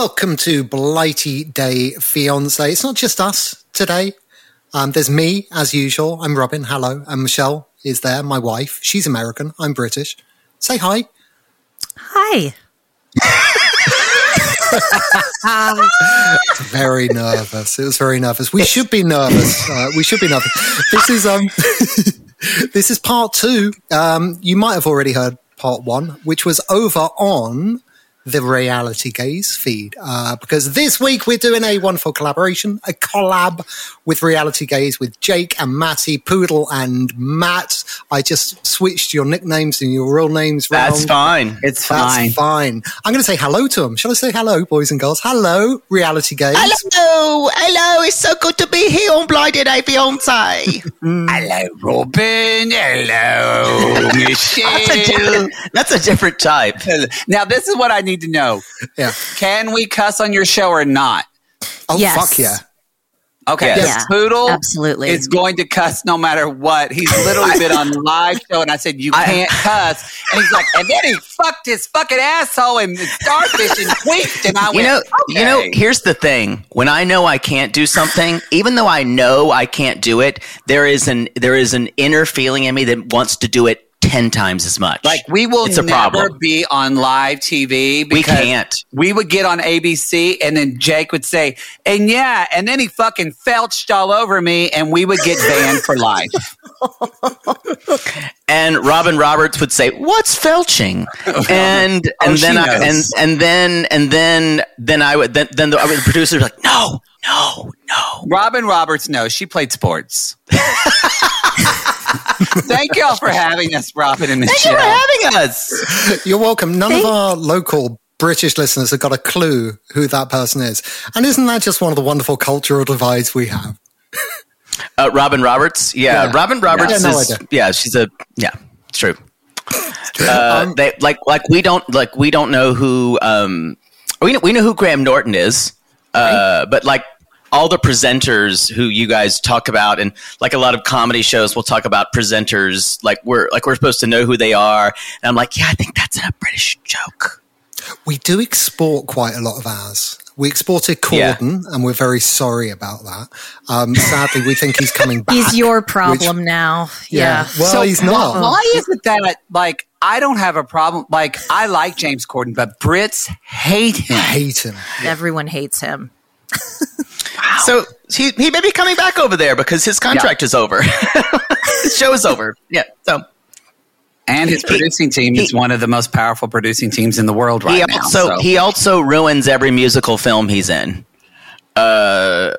Welcome to Blighty Day Fiance. It's not just us today. Um, there's me, as usual. I'm Robin. Hello. And Michelle is there, my wife. She's American. I'm British. Say hi. Hi. Very nervous. It was very nervous. We should be nervous. Uh, we should be nervous. This is um, this is part two. Um, you might have already heard part one, which was over on the Reality Gays feed. Uh, because this week we're doing a wonderful collaboration, a collab with Reality Gays with Jake and Matty, Poodle and Matt. I just switched your nicknames and your real names. That's round. fine. It's That's fine. fine. I'm going to say hello to them. Shall I say hello, boys and girls? Hello, Reality Gays. Hello, hello. It's so good to be here on Blighty Day Fiance. Mm. hello, Robin. Hello, Michelle. That's a different, that's a different type. now, this is what I need to know. Yeah. Can we cuss on your show or not? Oh, Yes. fuck yeah. Okay, Yes. this Yeah, Poodle absolutely. is going to cuss no matter what. He's literally been on live show, and I said, You can't cuss. And he's like, And then he fucked his fucking asshole and starfish and queefed. And I You went, know, you know. Here's the thing: when I know I can't do something, even though I know I can't do it, there is an there is an inner feeling in me that wants to do it ten times as much. Like we will It's a never problem. be on live TV. We can't. We would get on ABC, and then Jake would say, "And yeah," and then he fucking felched all over me, and we would get banned for life. and Robin Roberts would say, "What's felching?" And Oh, and she then I, and and then and then then I would then then the, the producer was like, "No, no, no." Robin Roberts knows she played sports. Thank y'all for having us, Robin, and Thank you for having us. You're welcome. None of our local British listeners have got a clue who that person is. And isn't that just one of the wonderful cultural divides we have? Uh, Robin Roberts, yeah, Yeah. Robin Roberts Yeah, no is idea. yeah, she's a yeah, it's true. Uh, they like like we don't like we don't know who um we know, we know who Graham Norton is, uh, but like all the presenters who you guys talk about and like a lot of comedy shows will talk about presenters like we're like we're supposed to know who they are and I'm like yeah I think that's a British joke We do export quite a lot of ours. We exported Corden, and we're very sorry about that. Um, sadly, we think he's coming back. He's your problem which, now. Yeah. yeah. Well, so he's not. Why is it that like I don't have a problem? Like I like James Corden, but Brits hate him. Hate him. Everyone hates him. wow. So he he may be coming back over there because his contract yeah. is over. his show is over. Yeah. So and his producing team he, is one of the most powerful producing teams in the world right now. Also, so. he also ruins every musical film he's in. Uh,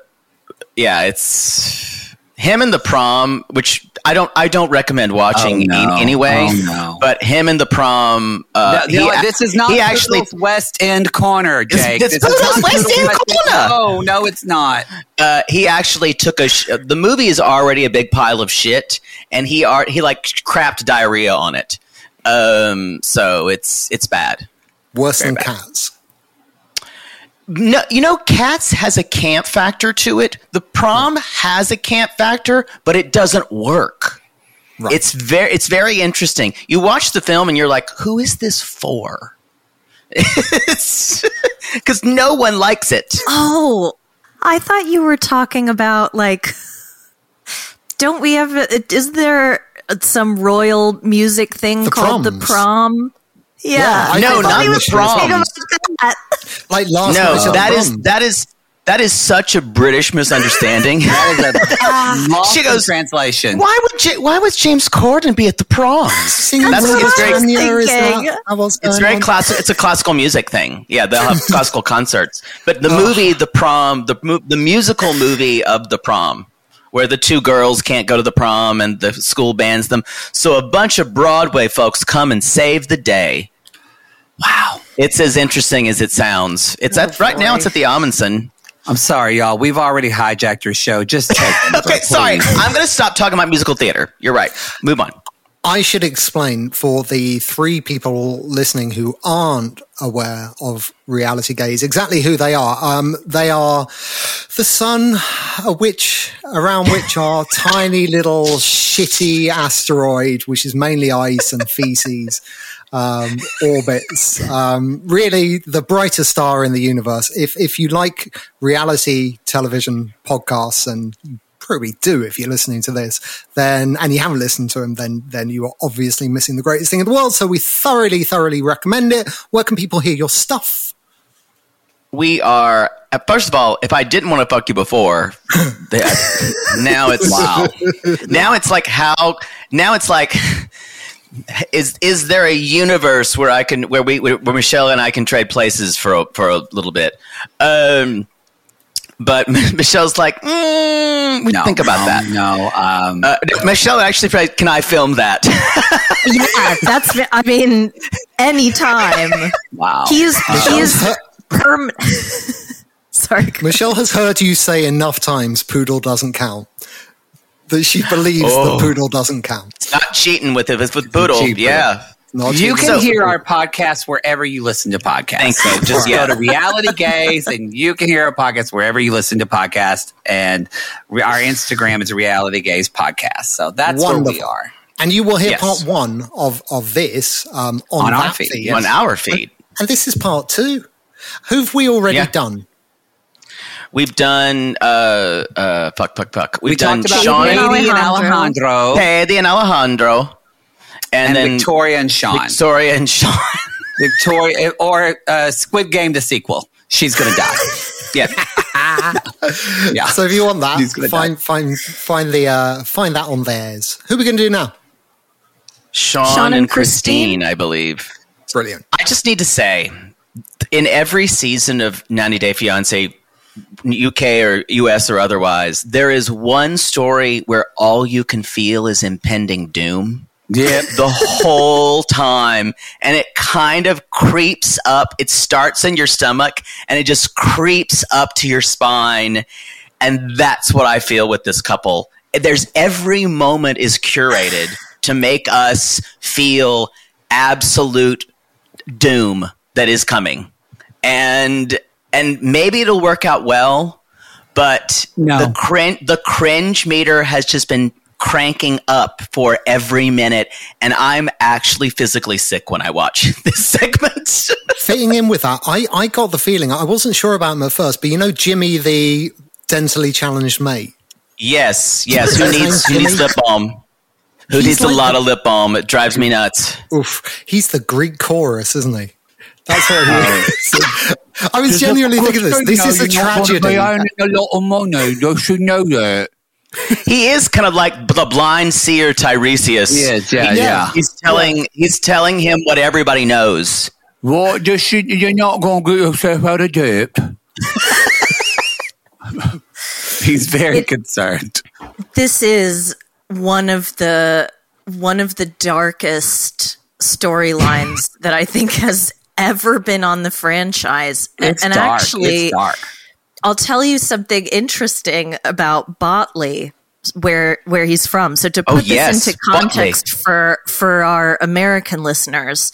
yeah, it's him and the prom, which I don't I don't recommend watching oh, no. anyway. Oh, no. But him and the prom. Uh, no, no, this is not. He actually West End corner, Jake. It's, it's this is West End corner. No, no, it's not. Uh, he actually took a. Sh- the movie is already a big pile of shit, and he are he like crapped diarrhea on it. Um, so it's it's bad. Worse Very than bad. cats. No, you know, Cats has a camp factor to it. The prom has a camp factor, but it doesn't work. Right. It's very, it's very interesting. You watch the film and you're like, "Who is this for?" Because no one likes it. Oh, I thought you were talking about like. Don't we have? Is there some royal music thing the called proms. the prom? Yeah, yeah no, not the prom. Like last no, that is that is that is such a British misunderstanding. that is a she goes translation. Why would J- why would James Corden be at the prom? That's what I was thinking. It's very classic. It's a classical music thing. Yeah, they'll have classical concerts. But the movie, the prom, the the musical movie of the prom, where the two girls can't go to the prom and the school bans them. So a bunch of Broadway folks come and save the day Wow. It's as interesting as it sounds. It's oh, at right now it's at the Ahmanson. I'm sorry, y'all. We've already hijacked your show. Just okay. Sorry, I'm going to stop talking about musical theater. You're right. Move on. I should explain for the three people listening who aren't aware of reality gays exactly who they are. Um, they are the sun, a which around which are tiny little shitty asteroid, which is mainly ice and feces um, orbits. Um, really, the brightest star in the universe. If if you like reality television podcasts, and probably do if you're listening to this, then and you haven't listened to him, then then you are obviously missing the greatest thing in the world. So we thoroughly, thoroughly recommend it. Where can people hear your stuff? We are first of all, if I didn't want to fuck you before, now it's wow. Now it's like how now it's like is is there a universe where I can where we where Michelle and I can trade places for a, for a little bit? Um, but Michelle's like, mm, no, think about no, that. No, um, uh, Michelle actually, can I film that? yeah, that's. I mean, anytime. Wow, he's he's perm. Sorry, Michelle has heard you say enough times, "Poodle doesn't count." that she believes oh. the poodle doesn't count. Not cheating with it, it's with poodle. Yeah. Not you can so, hear our podcast wherever you listen to podcasts. So just go to Reality Gays and you can hear our podcast wherever you listen to podcasts. And our Instagram is Reality Gays Podcast. So that's Wonderful. where we are. And you will hear yes. part one of, of this um, on, on our feed. feed. Yes. On our feed. And, and, this is part two. Who've we already yeah. done? We've done uh uh fuck fuck fuck. We've we done talked about Katie and Alejandro. Katie and Alejandro. And, and then Victoria and Sean. Victoria and Sean. Victoria or uh, Squid Game the sequel. She's gonna die. yeah. yeah. So if you want that, find die. find find the uh, find that on theirs. Who are we gonna do now? Sean, Sean and, and Christine, Christine, I believe. Brilliant. I just need to say, in every season of 90 Day Fiance, UK or US or otherwise, there is one story where all you can feel is impending doom. Yeah. The whole time. And it kind of creeps up. It starts in your stomach and it just creeps up to your spine. And that's what I feel with this couple. There's every moment is curated to make us feel absolute doom that is coming. And and maybe it'll work out well, but no. the cringe the cringe meter has just been cranking up for every minute, and I'm actually physically sick when I watch this segment. Fitting in with that, I, I got the feeling I wasn't sure about him at first, but you know Jimmy, the dentally challenged mate. Yes, yes. Who needs who needs lip balm? Who He's needs like a lot the, of lip balm? It drives me nuts. Oof. He's the Greek chorus, isn't he? That's what he is. I was genuinely thinking this. This is a tragedy. I own a lot of money. You should know that. He is kind of like the blind seer Tiresias. Yes, yeah, he, yeah. He's telling yeah. he's telling him what everybody knows. What? Just you're not going to get yourself out of debt. he's very it, concerned. This is one of the one of the darkest storylines that I think has ever been on the franchise. It's and dark. actually, it's dark. I'll tell you something interesting about Botley, where where he's from. So to oh, put oh, yes. this into context Botley. for for our American listeners,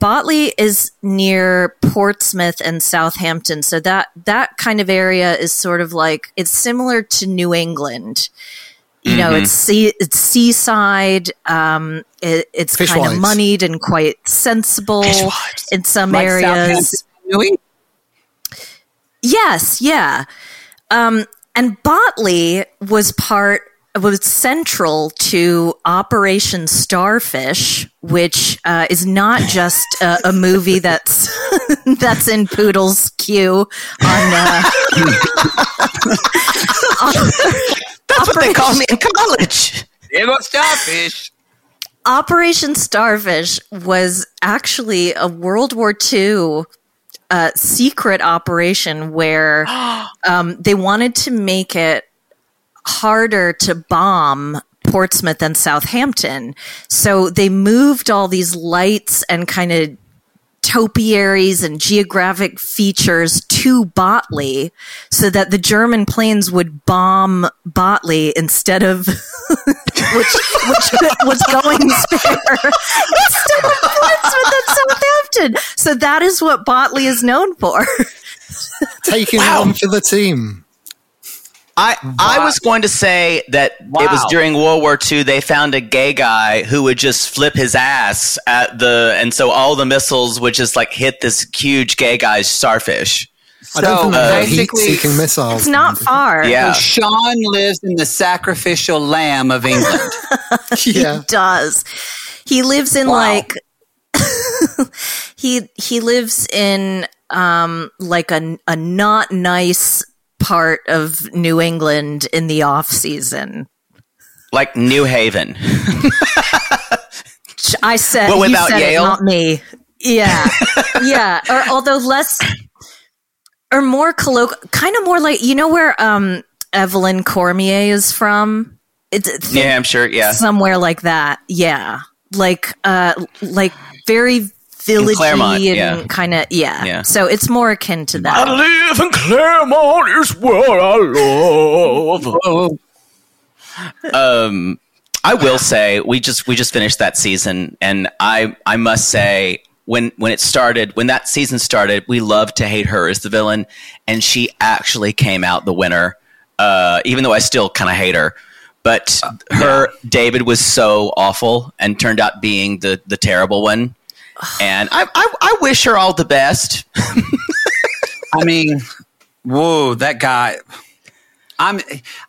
Botley is near Portsmouth and Southampton. So that that kind of area is sort of like it's similar to New England. You know, mm-hmm. it's sea, it's seaside. Um, it, it's Fish kind of moneyed and quite sensible in some like areas. Yes, yeah. Um, and Botley was part was central to Operation Starfish, which uh, is not just a, a movie that's that's in Poodle's queue on. Uh, on that's Operation, what they call me in college. There goes Starfish. Operation Starfish was actually a World War II uh, secret operation where um, they wanted to make it harder to bomb Portsmouth and Southampton. So they moved all these lights and kind of topiaries and geographic features to Botley so that the German planes would bomb Botley instead of which which was going spare instead of Portsmouth and Southampton. So that is what Botley is known for. Taking wow. one for the team. I, I was going to say that wow. it was during World War II they found a gay guy who would just flip his ass at the and so all the missiles would just like hit this huge gay guy's starfish. So I don't uh, heat-seeking missiles. It's not far. Yeah, Sean lives in the sacrificial lamb of England. yeah. He does. He lives in wow. like he he lives in um like a a not nice part of New England in the off season. Like New Haven. I said, well, without said Yale? It, not me. Yeah, yeah. Or although less, or more colloquial, kind of more like you know where um, Evelyn Cormier is from. It's, yeah, I'm sure. Yeah, somewhere like that. Yeah, like uh, like very villagey Claremont, and yeah. kind of yeah. yeah. So it's more akin to that. I live in Claremont is where I love. um, I will say we just we just finished that season, and I I must say when when it started when that season started, we loved to hate her as the villain, and she actually came out the winner. Uh, even though I still kind of hate her, but her yeah. David was so awful and turned out being the the terrible one and I, I, I wish her all the best. I mean, whoa, that guy. I'm.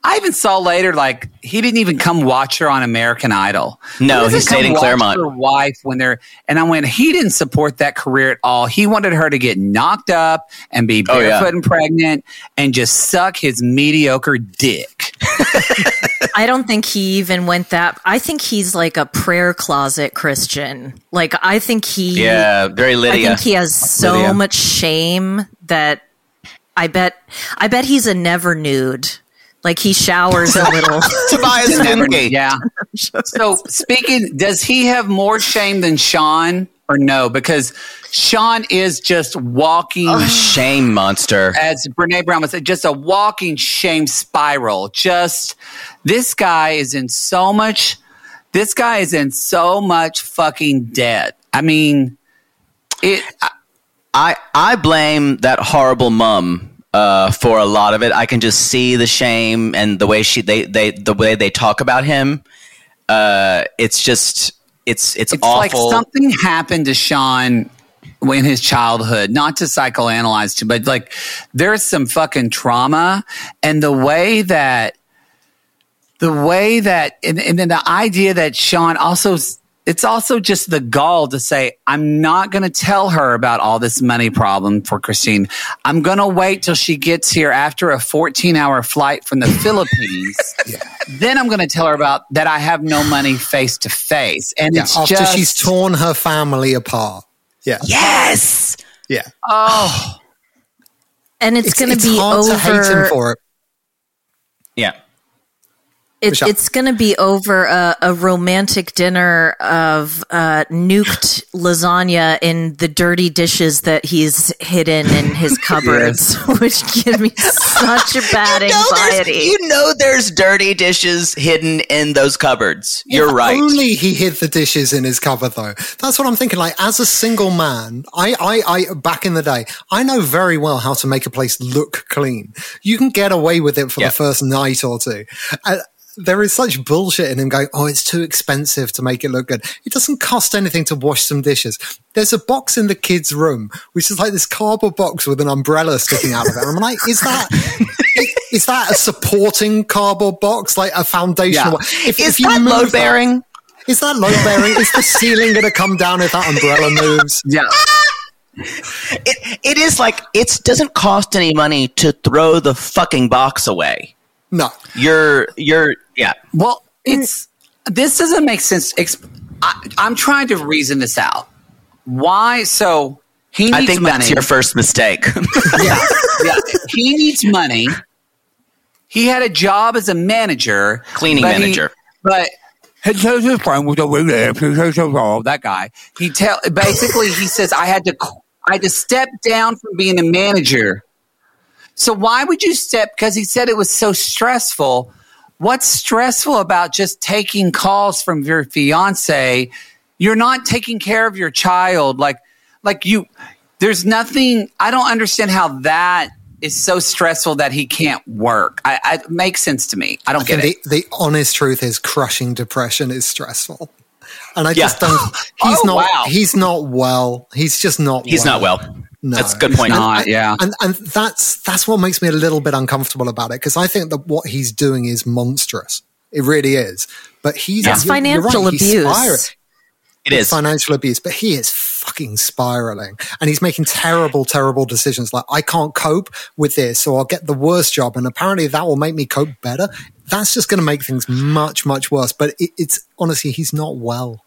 I even saw later, like he didn't even come watch her on American Idol. No, he, he stayed in Claremont. Her wife when they're and I went. He didn't support that career at all. He wanted her to get knocked up and be barefoot oh, yeah. and pregnant and just suck his mediocre dick. I don't think he even went that. I think he's like a prayer closet Christian. Like I think he. Yeah, very Lydia. I think he has so Lydia. much shame that I bet. I bet he's a never nude. Like he showers a little. Tobias Newgate. Yeah. so speaking, does he have more shame than Sean or no? Because Sean is just walking a shame monster. As Brene Brown would say, just a walking shame spiral. Just this guy is in so much. This guy is in so much fucking debt. I mean, it. I I blame that horrible mum uh, for a lot of it. I can just see the shame and the way she they they the way they talk about him. Uh, it's just it's it's, It's awful. like something happened to Sean in his childhood, not to psychoanalyze too, but like there's some fucking trauma and the way that the way that and, and then the idea that Sean also it's also just the gall to say I'm not going to tell her about all this money problem for Christine. I'm going to wait till she gets here after a 14 hour flight from the Philippines. Then I'm going to tell her about that I have no money face to face. And Yeah, it's after just she's torn her family apart. Yeah. yes. Yeah. oh and it's, going to be hard over. to hate him for it. Yeah. It, it's going to be over a, a romantic dinner of uh, nuked lasagna in the dirty dishes that he's hidden in his cupboards, which give me such a bad You know, anxiety. you know there's dirty dishes hidden in those cupboards. You're If right. Only he hid the dishes in his cupboard, though. That's what I'm thinking. Like, as a single man, I, I, I, back in the day, I know very well how to make a place look clean. You can get away with it for Yeah. the first night or two. Uh, there is such bullshit in him going, oh, it's too expensive to make it look good. It doesn't cost anything to wash some dishes. There's a box in the kids' room, which is like this cardboard box with an umbrella sticking out of it. I'm like, is that, is that a supporting cardboard box? Like a foundational? Yeah. If, Is if you that load bearing? is that load bearing? is the ceiling going to come down if that umbrella moves? yeah. It, it is like it doesn't cost any money to throw the fucking box away. No. You're you're yeah. Well, it's this doesn't make sense. I, I'm trying to reason this out. Why? So he needs I think money. that's your first mistake. yeah, yeah. He needs money. He had a job as a manager, Cleaning but he- manager. but his friend was over there. That guy. He tell basically he says I had to I had to step down from being a manager. So why would you step? Because he said it was so stressful. What's stressful about just taking calls from your fiance? You're not taking care of your child. Like, like you, there's nothing. I don't understand how that is so stressful that he can't work. I, I it makes sense to me. I don't I get it. the, the honest truth is crushing depression is stressful. And I Yeah. just don't, oh, he's Oh, not, wow. he's not well. He's just not He's not well. No. That's a good point. not. yeah. And, and that's, that's what makes me a little bit uncomfortable about it because I think that what he's doing is monstrous. It really is. But he's, It's you're- you're financial right, he's abuse. spiraling. It is. financial abuse, but he is fucking spiraling and he's making terrible, terrible decisions. Like, I can't cope with this so I'll get the worst job. And apparently that will make me cope better. That's just going to make things much, much worse. But it, it's honestly, he's not well.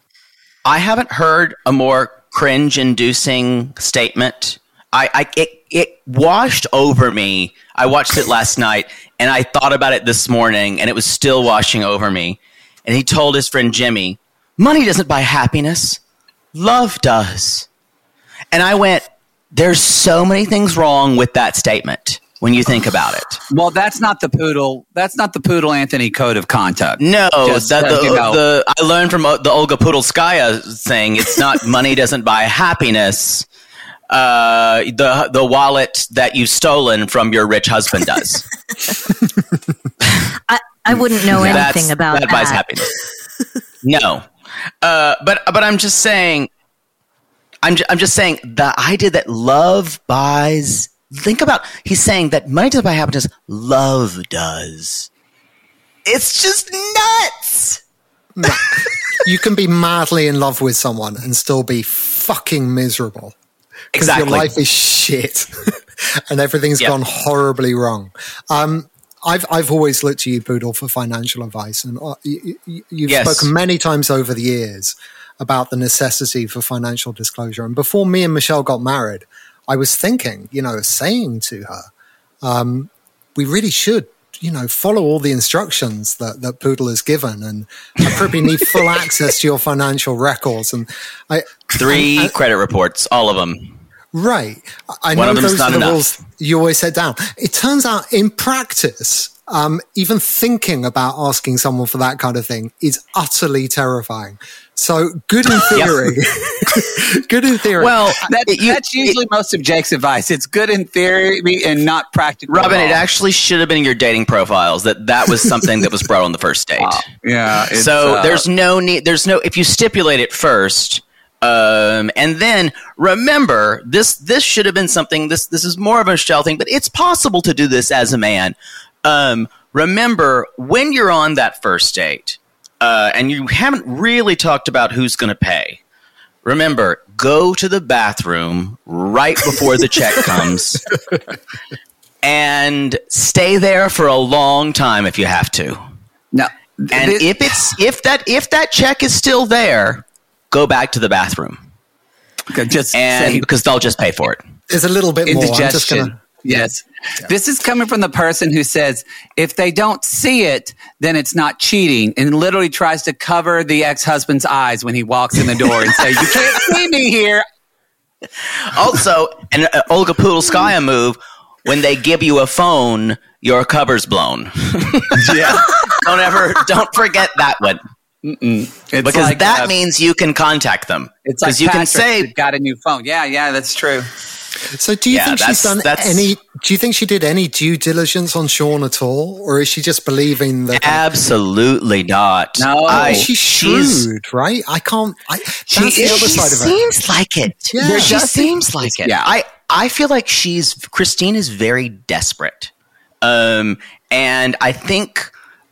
I haven't heard a more cringe-inducing statement. I, I it, it washed over me. I watched it last night, and I thought about it this morning, and it was still washing over me. And he told his friend Jimmy, "Money doesn't buy happiness. Love does." And I went, "There's so many things wrong with that statement when you think about it." Well, that's not the poodle. That's not the poodle Anthony code of conduct. No, Just, that, the, you know. the I learned from uh, the Olga Pudolskaya saying it's not money doesn't buy happiness. Uh, the the wallet that you've stolen from your rich husband does. I, I wouldn't know anything That's- about that that. buys happiness. no, uh, but but I'm just saying. I'm ju- I'm just saying the idea that love buys. Think about he's saying that money doesn't buy happiness. Love does. It's just nuts. You can be madly in love with someone and still be fucking miserable. Because Exactly. your life is shit and everything's Yeah. gone horribly wrong. Um, I've I've always looked to you, Poodle, for financial advice, and uh, you, you, you've Yes. spoken many times over the years about the necessity for financial disclosure. And before me and Michelle got married, I was thinking, you know, saying to her, um, we really should, you know, follow all the instructions that, that Poodle has given, and I probably need full access to your financial records. And I Three and- and- credit reports, all of them. Right. I One know of them's those not are the enough. rules you always set down. It turns out in practice, um, even thinking about asking someone for that kind of thing is utterly terrifying. So good in theory. good in theory. Well, that, it, you, that's usually it, most of Jake's advice. It's good in theory and not practical. Robin, it actually should have been in your dating profiles that that was something that was brought on the first date. Uh, yeah. So uh, there's no need. There's no if you stipulate it first. Um, and then remember this. This should have been something. This this is more of a shell thing, but it's possible to do this as a man. Um, remember when you're on that first date uh, and you haven't really talked about who's going to pay. Remember, go to the bathroom right before the check comes and stay there for a long time if you have to. No. And if it's if that if that check is still there, go back to the bathroom. Just and say, because they'll just pay for it. There's a little bit more. I'm just gonna Yes. Yeah. This is coming from the person who says if they don't see it, then it's not cheating and literally tries to cover the ex husband's eyes when he walks in the door and say, You can't see me here. Also, an uh, Olga Poodleskaya move when they give you a phone, your cover's blown. yeah. don't ever, don't forget that one. Because like, that uh, means you can contact them. It's like you Patrick can say, "Got a new phone." Yeah, yeah, that's true. So, do you yeah, think she's done any? Do you think she did any due diligence on Sean at all, or is she just believing that? Absolutely not. No, I, she's shrewd, right? I can't. I, she, the other side of it. Seems like it. Yeah, she seems like it. Yeah, I I feel like she's Christine is very desperate, um, and I think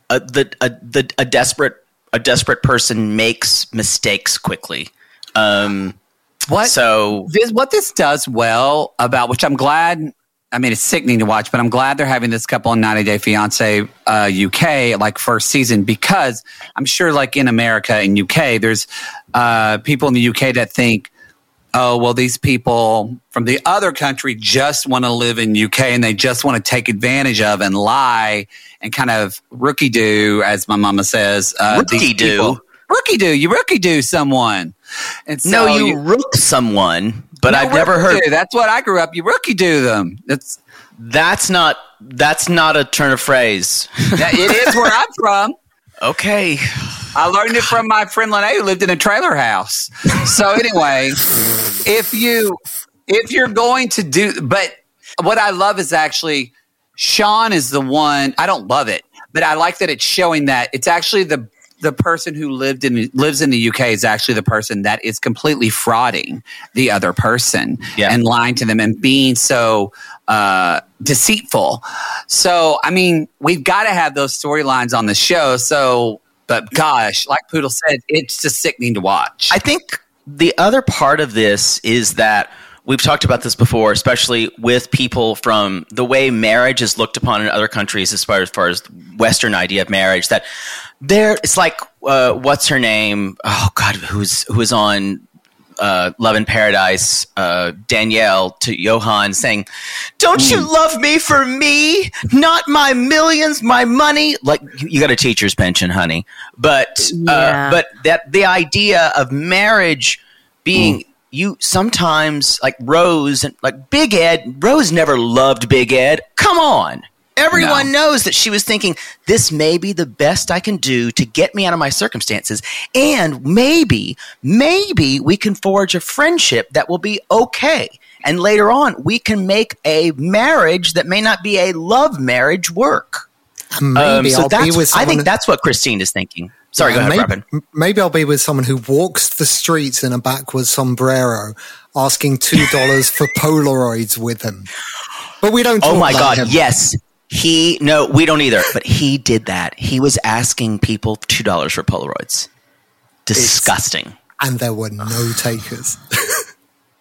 a, the a, the a desperate a desperate person makes mistakes quickly. Um, what so this, what this does well about which I'm glad. I mean, it's sickening to watch, but I'm glad they're having this couple on 90 Day Fiance uh, UK like first season because I'm sure like in America and UK, there's uh, people in the UK that think, oh well, these people from the other country just want to live in UK and they just want to take advantage of and lie and kind of rookie do, as my mama says, uh, rookie do, rookie do, you rookie do someone. And so no, you, you rook someone, but no, I've never heard. Do. That's what I grew up. You rookie do them. That's that's not that's not a turn of phrase. it is where I'm from. Okay. I learned it from my friend Lene who lived in a trailer house. So anyway, if you if you're going to do but what I love is actually Sean is the one I don't love it, but I like that it's showing that it's actually the the person who lived in lives in the UK is actually the person that is completely frauding the other person yeah. and lying to them and being so uh, deceitful. So, I mean, we've got to have those storylines on the show. So, but gosh, like Poodle said, it's just sickening to watch. I think the other part of this is that we've talked about this before, especially with people from the way marriage is looked upon in other countries, as far as, far as Western idea of marriage. That there, it's like uh, what's her name? Oh God, who's who is on uh, Love in Paradise, uh, Danielle to Johan saying, "Don't mm. you hmm. love me for me, not my millions, my money?" Like you got a teacher's pension, honey, but uh, but that the idea of marriage being mm you sometimes like Rose and like Big Ed. Rose never loved Big Ed. Come on. Everyone no. knows that she was thinking, this may be the best I can do to get me out of my circumstances. And maybe, maybe we can forge a friendship that will be okay. And later on, we can make a marriage that may not be a love marriage work. Maybe um, so I'll be with I think that's what Christine is thinking. Sorry, yeah, go ahead, maybe, Robin. Maybe I'll be with someone who walks the streets in a backwards sombrero, asking two dollars for Polaroids with him. But we don't. oh my god! Him. Yes, he. No, we don't either. But he did that. He was asking people two dollars for Polaroids. Disgusting. It's, and there were no takers.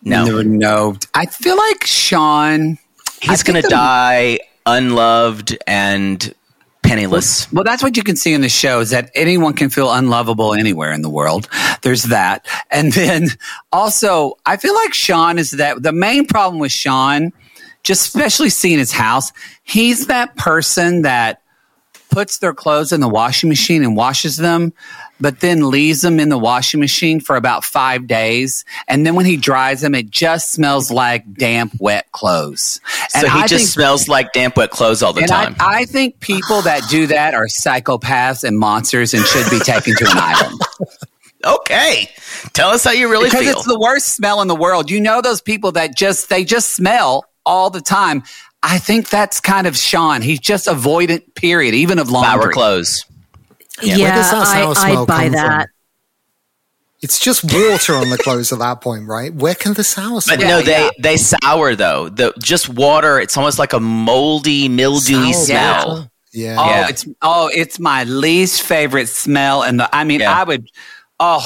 no, there were no. I feel like Sean. He's going to die unloved and penniless. Well, well, that's what you can see in the show is that anyone can feel unlovable anywhere in the world. There's that. And then also, I feel like Sean is that the main problem with Sean, just especially seeing his house, he's that person that puts their clothes in the washing machine and washes them, but then leaves them in the washing machine for about five days. And then when he dries them, it just smells like damp, wet clothes. And so he I just think, smells like damp, wet clothes all the time. I, I think people that do that are psychopaths and monsters and should be taken to an island. Okay. Tell us how you really because feel. it's the worst smell in the world. You know those people that just they just smell all the time. I think that's kind of Sean. He's just avoidant, period, even of laundry. Sour clothes. Yeah, yeah I, I buy that. From? It's just water on the clothes at that point, right? Where can the sour smell? But no, they yeah. they sour though. The just water. It's almost like a moldy, mildewy sour smell. Yeah. Oh, yeah. it's oh, it's my least favorite smell. And I mean, I would. Oh,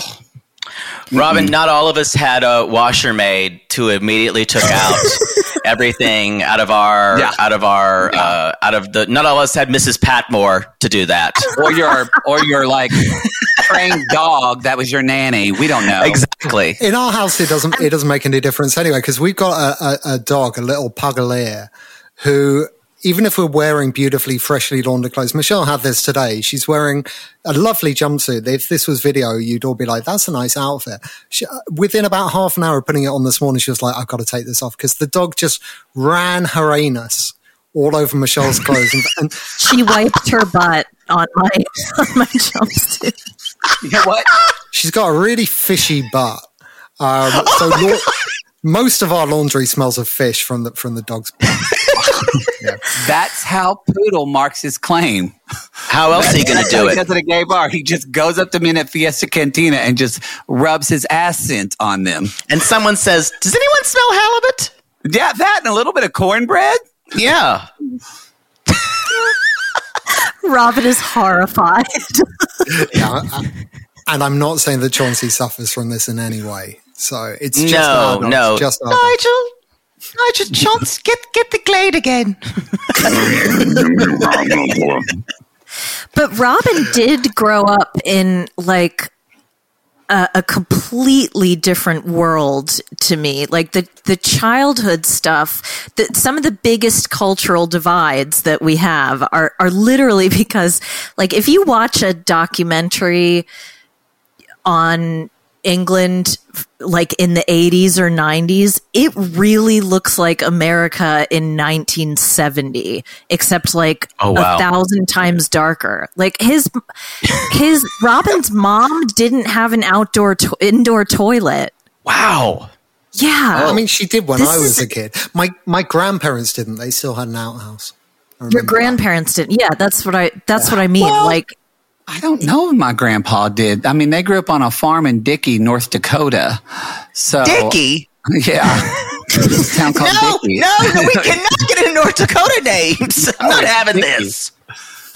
Robin, mm-hmm. not all of us had a washer made to immediately took out everything out of our yeah. out of our yeah. uh, out of the. Not all of us had Mrs. Patmore to do that, or your or your like trained dog that was your nanny. We don't know exactly. In our house, it doesn't it doesn't make any difference anyway because we've got a, a, a dog, a little pugalier, who even if we're wearing beautifully freshly laundered clothes, Michelle had this today. She's wearing a lovely jumpsuit. If this was video, you'd all be like, that's a nice outfit. She, within about half an hour of putting it on this morning, she was like, I've got to take this off because the dog just ran her anus all over Michelle's clothes. And, and she wiped her butt on my, on my jumpsuit. You know what? She's got a really fishy butt. Um, so most of our laundry smells of fish from the from the dog's yeah. That's how Poodle marks his claim. How else are you going to do it? He does at a gay bar. He just goes up to men at Fiesta Cantina and just rubs his ass scent on them. And someone says, "Does anyone smell halibut?" Yeah, that and a little bit of cornbread. Yeah. Robin is horrified. yeah, I, and I'm not saying that Chauncey suffers from this in any way. So it's just no, no. Just Nigel, Nigel, Chance, get get the Glade again. but Robin did grow up in like a, a, completely different world to me. Like the the childhood stuff, that some of the biggest cultural divides that we have are are literally because like if you watch a documentary on England like in the 80s or 90s, it really looks like America in 1970, except like oh, wow. a thousand times darker. Like his his Robin's mom didn't have an outdoor to- indoor toilet. Wow. Yeah. I mean, she did when this I was is, a kid. My my grandparents didn't. They still had an outhouse. Your grandparents that. didn't. Yeah, that's what I that's what I mean. Well, like I don't know if my grandpa did. I mean, they grew up on a farm in Dickey, North Dakota. So Dickey? Yeah. town called no, Dickey. no, we cannot get into North Dakota names. I'm not oh, having Dickey. this.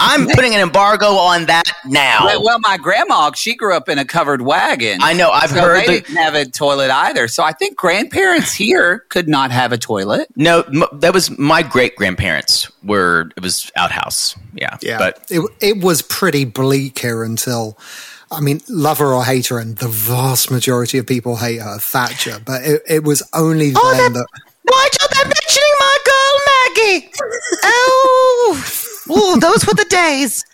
I'm putting an embargo on that now. Well, well, my grandma, she grew up in a covered wagon. I know. I've so heard they the, didn't have a toilet either. So I think grandparents here could not have a toilet. No, m- that was my great grandparents. Were it was outhouse. Yeah, yeah. But it it was pretty bleak here until. I mean, love her or hate her, and the vast majority of people hate her, Thatcher. But it, it was only oh, then that. Why are they mentioning my girl Maggie? oh. Ooh, those were the days.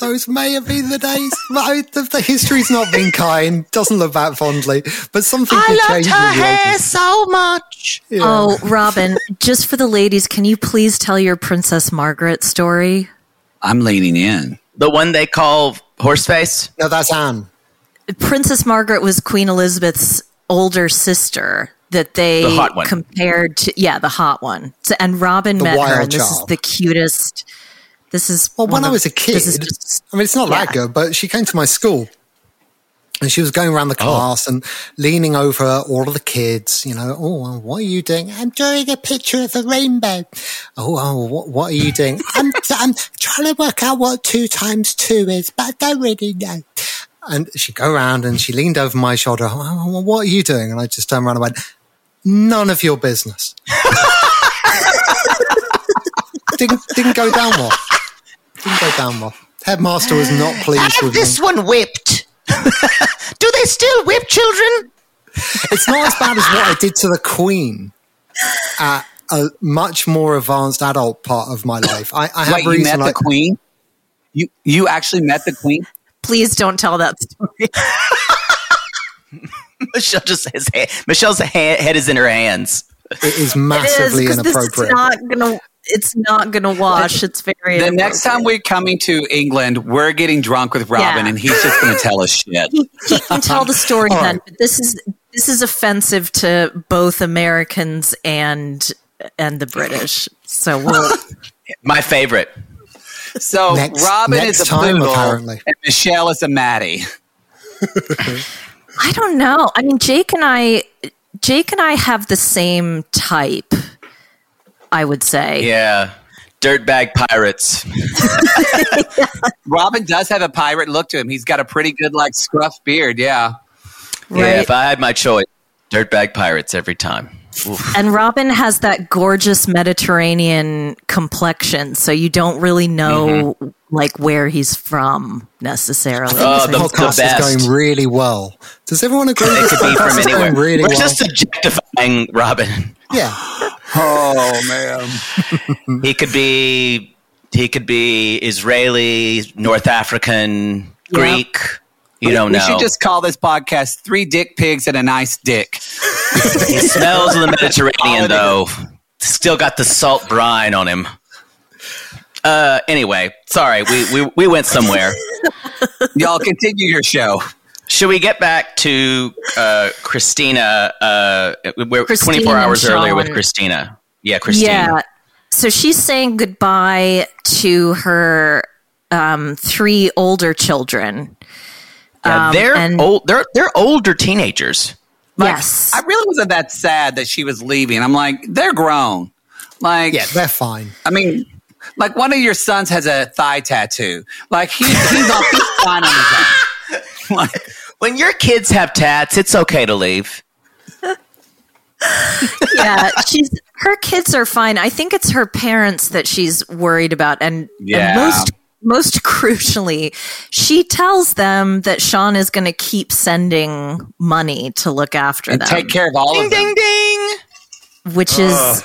Those may have been the days. the, the, history's not been kind. Doesn't look back fondly, but something. I loved her hair so much. Yeah. Oh, Robin, just for the ladies, can you please tell your Princess Margaret story? I'm leaning in. The one they call Horseface. No, that's Anne. Princess Margaret was Queen Elizabeth's older sister that they the compared to yeah the hot one so, and robin the met her and this is the cutest this is well when of, i was a kid just, i mean it's not yeah. that good but she came to my school and she was going around the oh. class oh. and leaning over all of the kids, you know, oh, what are you doing? I'm drawing a picture of a rainbow. Oh, oh what, what are you doing? I'm, I'm trying to work out what two times two is, but I don't really know. And she'd go around and she leaned over my shoulder. Oh, oh, what are you doing? And I just turned around and went, none of your business. didn't, didn't go down well. Didn't go down well. Headmaster was not pleased Have with this me. one whipped. Do they still whip children? It's not as bad as what I did to the Queen at a much more advanced adult part of my life. I, I have Wait, you met the Queen? You you actually met the queen? Please don't tell that story. Michelle just his hand, Michelle's hand, head is in her hands. It is massively it is, inappropriate. It's not gonna. It's not gonna wash. It's very. The next time we're coming to England, we're getting drunk with Robin, Yeah. and he's just going to tell us shit. he, he can tell the story All then. right. But this is this is offensive to both Americans and and the British. So we'll. My favorite. So Next- Robin next is a time, poodle, apparently. and Michelle is a Maddie. I don't know. I mean, Jake and I, Jake and I have the same type. I would say. Yeah. Dirtbag pirates. Robin does have a pirate look to him. He's got a pretty good, like, scruff beard. Yeah. Yeah, if I had my choice, dirtbag pirates every time. Oof. And Robin has that gorgeous Mediterranean complexion, so you don't really know mm-hmm. like where he's from necessarily. Oh, this the- podcast the best. is going really well. Does everyone agree? It this could be podcast from anywhere. going really We're well? just objectifying Robin. yeah. Oh, man. He could be he could be Israeli, North African, Yeah. Greek. You don't we know. should just call this podcast Three Dick Pigs and a Nice Dick. he smells of the Mediterranean though. Still got the salt brine on him. Uh anyway, sorry, we we, we went somewhere. Y'all continue your show. Should we get back to uh, Christina? Uh, we're Christine 24 hours earlier with Christina. Yeah, Christina. Yeah. So she's saying goodbye to her um, three older children. Yeah, Um, they're and- old. They're they're older teenagers. yes. I really wasn't that sad that she was leaving. I'm like, they're grown. Like, Yeah, they're fine. I mean, like one of your sons has a thigh tattoo. Like he, he's on he's fine on his own. Like, When your kids have tats, it's okay to leave. yeah. She's her kids are fine. I think it's her parents that she's worried about, and, Yeah. and most most crucially, she tells them that Sean is going to keep sending money to look after and them, take care of all Ding of them. ding ding. which is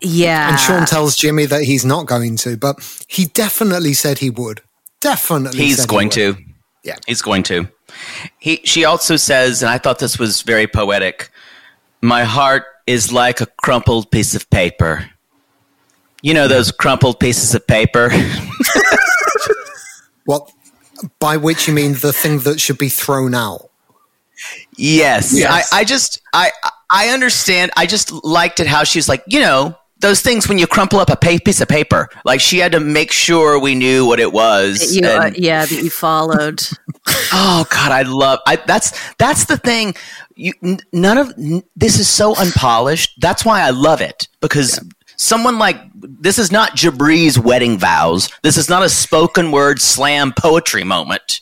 yeah. And Sean tells Jimmy that he's not going to, but he definitely said he would. Definitely. He's said he going would. to. Yeah. He's going to. He. She also says, and I thought this was very poetic. My heart is like a crumpled piece of paper. You know those crumpled pieces of paper. What? By which you mean the thing that should be thrown out? Yes. Yes. I, I just I I understand. I just liked it how she's like, you know, those things when you crumple up a pa- piece of paper. Like she had to make sure we knew what it was. that you, uh, yeah, that you followed. oh God, I love. I that's that's the thing. You n- none of n- this is so unpolished. That's why I love it because. Someone like this is not Jibri's wedding vows. This is not a spoken word slam poetry moment.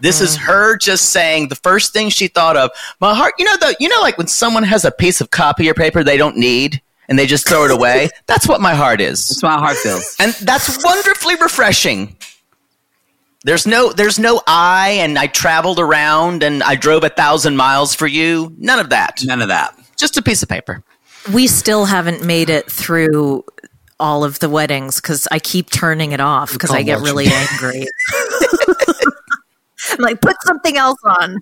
This is her just saying the first thing she thought of. My heart, you know, the you know, like when someone has a piece of copy or paper they don't need and they just throw it away. That's what my heart is, That's my heart feels. and that's wonderfully refreshing. There's no, there's no I, and I traveled around and I drove a thousand miles for you. None of that. None of that. Just a piece of paper. We still haven't made it through all of the weddings because I keep turning it off because I get watch really angry. I'm like, put something else on.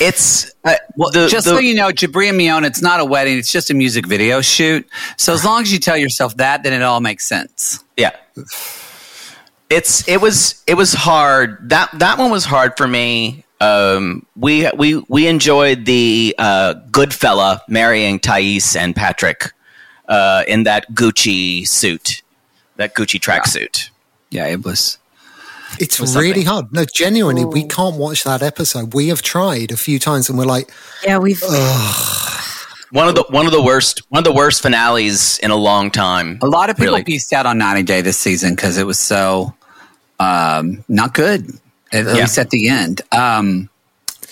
It's uh, Well, the- just the- so you know, Jibri and Miona, it's not a wedding; it's just a music video shoot. So as long as you tell yourself that, then it all makes sense. Yeah. It's it was it was hard. That that one was hard for me. Um, we we we enjoyed the uh, good fella marrying Thais and Patrick uh, in that Gucci suit, that Gucci tracksuit. Yeah, it was. It's was really something. hard. No, genuinely, we can't watch that episode. We have tried a few times, and we're like, Yeah, we've. One of the one of the worst one of the worst finales in a long time. A lot of people Really. pieced out on 90 Day this season because it was so um, not good, at, at Yeah. least at the end. Um,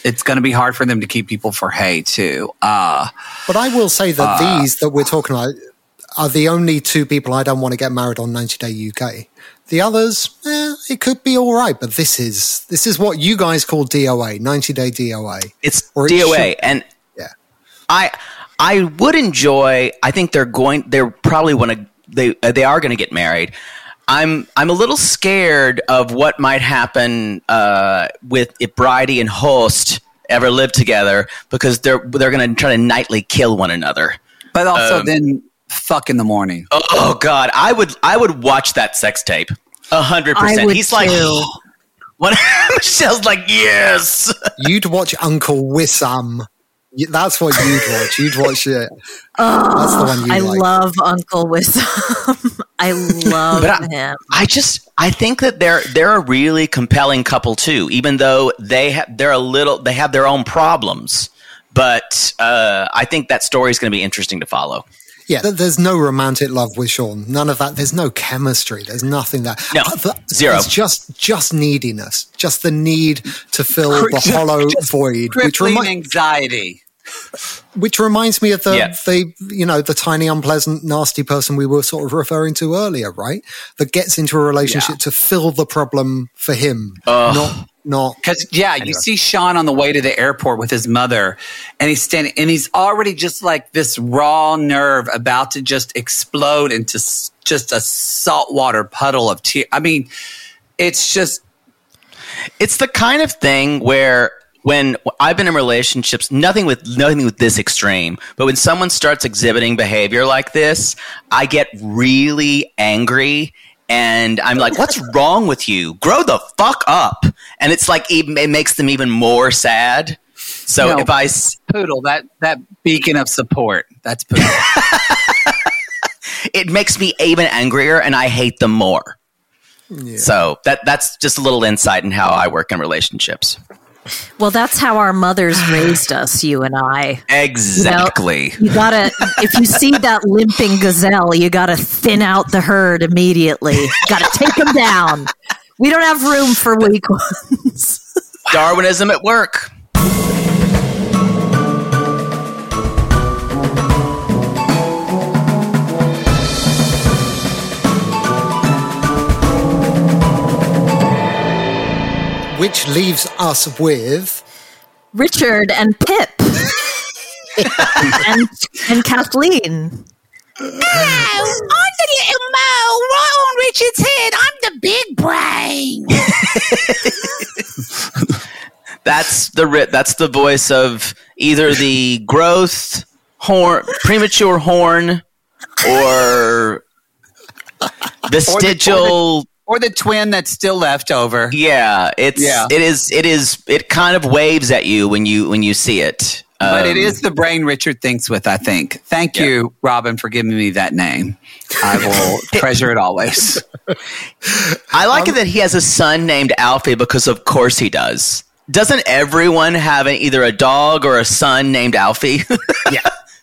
it's going to be hard for them to keep people for hay, too. Uh, But I will say that these that we're talking about are the only two people I don't want to get married on 90 Day UK. The others, eh, it could be all right, but this is this is what you guys call DOA, 90 Day DOA. It's Or it DOA, should- and Yeah. I I would enjoy. I think they're going. They're probably want to. They uh, they are going to get married. I'm I'm a little scared of what might happen uh, with if Bridie and Hosh ever live together because they're they're going to try to nightly kill one another. But also um, then fuck in the morning. Oh, oh, God, I would I would watch that sex tape. A hundred percent. He's too. like. When Michelle's like, yes. You'd watch Uncle Wissam that's what you'd watch. You'd watch it. Oh, That's the one you I like. love Uncle Wissam. I love I, him. I just I think that they're they're a really compelling couple too, even though they have they're a little they have their own problems. But uh, I think that story is going to be interesting to follow. Yeah, there's no romantic love with Sean. None of that. There's no chemistry. There's nothing there. No, uh, zero. It's just just neediness, just the need to fill the hollow void, which reminds anxiety. Which reminds me of the, yeah. the, you know, the tiny, unpleasant, nasty person we were sort of referring to earlier, right? That gets into a relationship yeah. to fill the problem for him, uh, not not because yeah, anyway. you see Sean on the way to the airport with his mother, and he's standing, and he's already just like this raw nerve about to just explode into just a saltwater puddle of tears. I mean, it's just it's the kind of thing where when I've been in relationships, nothing with nothing with this extreme, but when someone starts exhibiting behavior like this, I get really angry and I'm like, "What's wrong with you? Grow the fuck up!" And it's like it makes them even more sad. So no, if I poodle that that beacon of support, that's poodle. it makes me even angrier, and I hate them more. Yeah. So that that's just a little insight in how I work in relationships. Well, that's how our mothers raised us, you and I. Exactly. You, know, you gotta, if you see that limping gazelle, you gotta thin out the herd immediately. Gotta take them down. We don't have room for weak ones. Darwinism at work. Which leaves us with Richard and Pip and, and Kathleen. Oh, I'm the little mole right on Richard's head. I'm the big brain. that's the that's the voice of either the growth horn, premature horn, or vestigial or the twin that's still left over. Yeah, it's yeah. it is it is it kind of waves at you when you when you see it. But it um, the brain Richard thinks with, I think. Thank yeah. you, Robin, for giving me that name. I will treasure it always. I like um, it that he has a son named Alfie because, of course, he does. Doesn't everyone have an, either a dog or a son named Alfie? yeah.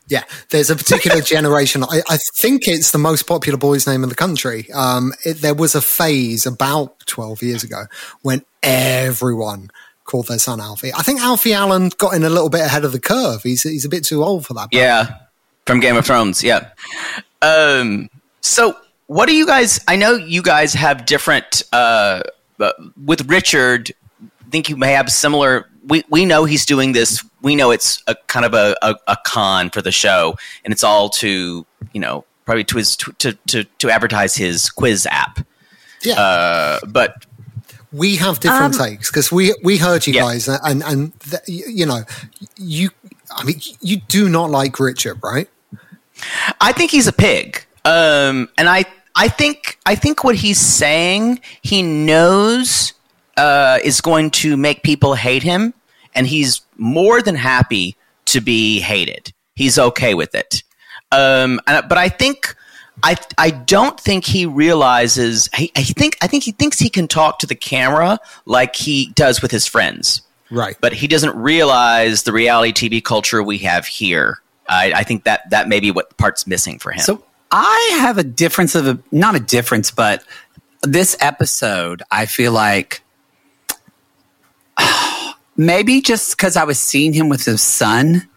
Yeah, there's a particular generation. I, I, think it's the most popular boy's name in the country. Um, it, there was a phase about 12 years ago when everyone called their son Alfie. I think Alfie Allen got in a little bit ahead of the curve. He's he's a bit too old for that. Yeah, from Game of Thrones. Yeah. Um. So, what do you guys? I know you guys have different. Uh, with Richard, I think you may have similar we, we know he's doing this. We know it's a kind of a, a, a con for the show, and it's all to you know probably to his to to, to advertise his quiz app. Yeah, uh, but we have different um, takes because we we heard you yeah. guys, and and the, you know you. I mean, you do not like Richard, right? I think he's a pig, um, and I I think I think what he's saying he knows uh, is going to make people hate him, and he's more than happy to be hated. He's okay with it. Um, and, but I think I I don't think he realizes. I, I think I think he thinks he can talk to the camera like he does with his friends. Right. But he doesn't realize the reality TV culture we have here. I, I think that that may be what part's missing for him. So I have a difference of a, not a difference, but this episode, I feel like maybe just because I was seeing him with his son,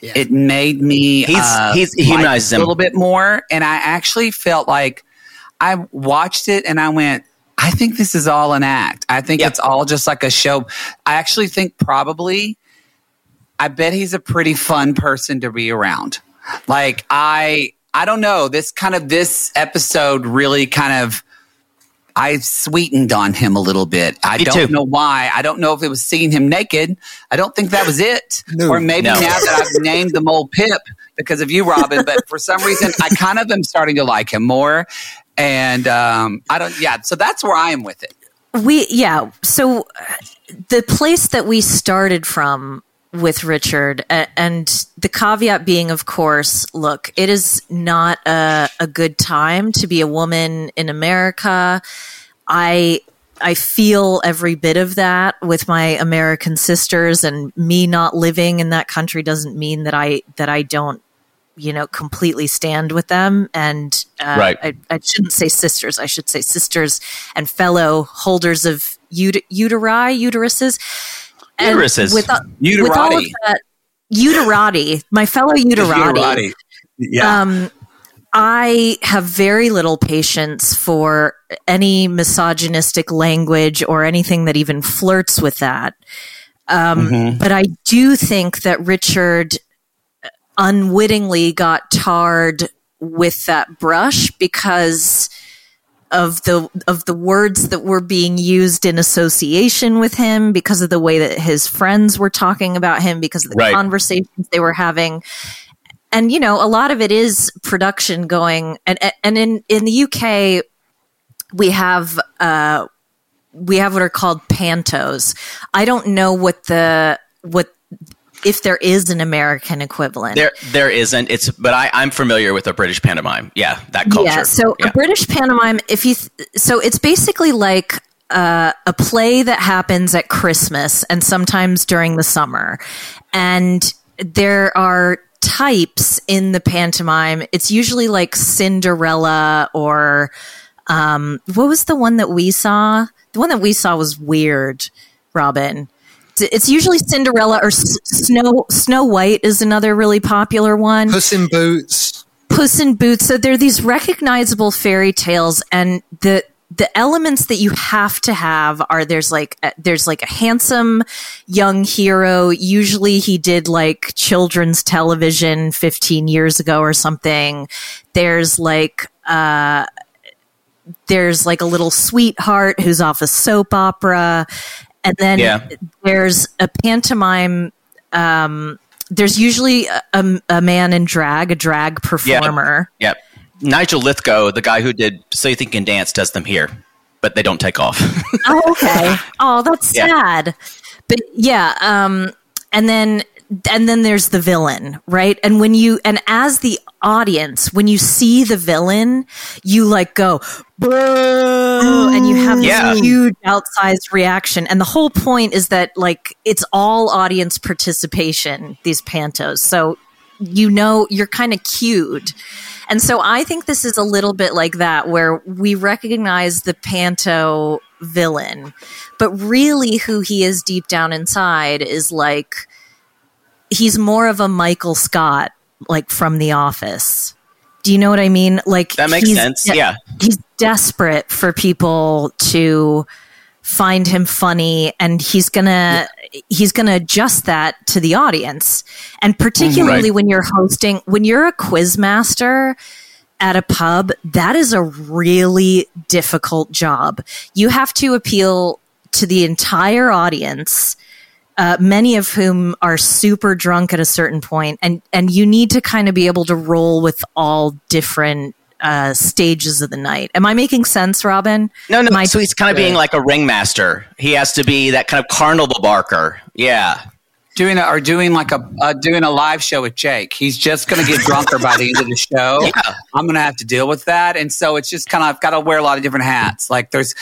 yeah. it made me he's uh, he's humanized a little bit more, and I actually felt like I watched it and I went. I think this is all an act. I think yep. it's all just like a show. I actually think probably, I bet he's a pretty fun person to be around. Like I, I don't know. This kind of this episode really kind of I sweetened on him a little bit. I Me don't too. know why. I don't know if it was seeing him naked. I don't think that was it. No. or maybe No. now that I've named the mole Pip because of you, Robin. But for some reason, I kind of am starting to like him more. And um, I don't. Yeah. So that's where I am with it. we yeah so uh, the place that we started from with richard. And the caveat being of course look it is not a, a good time to be a woman in america. I i feel every bit of that with my american sisters and me not living in that country doesn't mean that i that i don't you know completely stand with them. And uh, Right. I, I shouldn't say sisters i should say sisters and fellow holders of ut- uteri uteruses Uteruses. with, uh, with all of Uterati. that uterati my fellow uterati Uterati. Yeah. um, I have very little patience for any misogynistic language or anything that even flirts with that. Um, Mm-hmm. But I do think that Richard unwittingly got tarred with that brush because of the of the words that were being used in association with him because of the way that his friends were talking about him because of the Right. conversations they were having and you know a lot of it is production going and and in in the UK we have uh we have what are called pantos i don't know what the what if there is an american equivalent There, there isn't. It's, but I, I'm familiar with a British pantomime. Yeah, that culture. yeah so Yeah. a british pantomime if you so it's basically like uh, a play that happens at christmas and sometimes during the summer and there are types in the pantomime it's usually like cinderella or um, what was the one that we saw the one that we saw was weird robin It's- usually cinderella or S- snow snow white is another really popular one Puss in Boots. Puss in Boots. So there are these recognizable fairy tales, and the the elements that you have to have are there's like a, there's like a handsome young hero. Usually, he did like children's television 15 years ago or something. There's like uh, there's like a little sweetheart who's off a soap opera, and then Yeah. there's a pantomime. Um, there's usually a, a, a man in drag, a drag performer. Yep. Nigel Lythgoe, the guy who did So You Think You Can Dance, does them here, but they don't take off. Oh, okay. Oh, that's Yeah. sad. But yeah, um, and then and then there's the villain, right? And when you and as the audience, when you see the villain, you like go boo, and you have this Yeah. huge outsized reaction. And the whole point is that like it's all audience participation. These pantos, so you know you're kind of cued. And so I think this is a little bit like that, where we recognize the panto villain, but really who he is deep down inside is like he's more of a Michael Scott, like from The Office. Do you know what I mean? Like That makes sense, de- yeah. he's desperate for people to find him funny, and he's gonna he's gonna adjust that to the audience. And particularly Right. when you're hosting, when you're a quiz master at a pub, that is a really difficult job. You have to appeal to the entire audience uh, many of whom are super drunk at a certain point, and and you need to kind of be able to roll with all different uh, stages of the night. Am I making sense, Robin? no, no. My- so he's kind of being like a ringmaster. He has to be that kind of carnival barker. Yeah. Doing a, or doing like a uh, doing a live show with Jake. He's just going to get drunker by the end of the show. Yeah. I'm going to have to deal with that, and so it's just kind of I've got to wear a lot of different hats. Like there's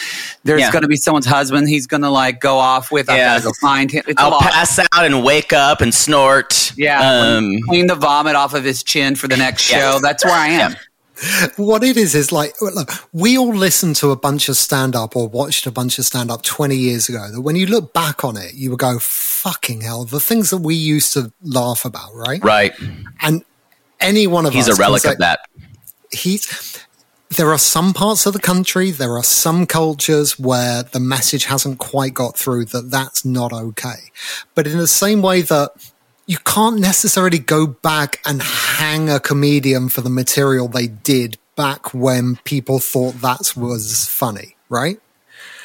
there's Yeah. going to be someone's husband. He's going to like go off with. I've Yeah. got to go find him. It's I'll pass out and wake up and snort. Yeah, Um, clean the vomit off of his chin for the next Yeah. show. That's where I am. What it is is like look, we all listened to a bunch of stand up or watched a bunch of stand up 20 years ago that when you look back on it, you would go, fucking hell, the things that we used to laugh about, right? right. And any one of us He's a relic say- of that. he's there are some parts of the country there are some cultures where the message hasn't quite got through that that's not okay but in the same way that you can't necessarily go back and hang a comedian for the material they did back when people thought that was funny right?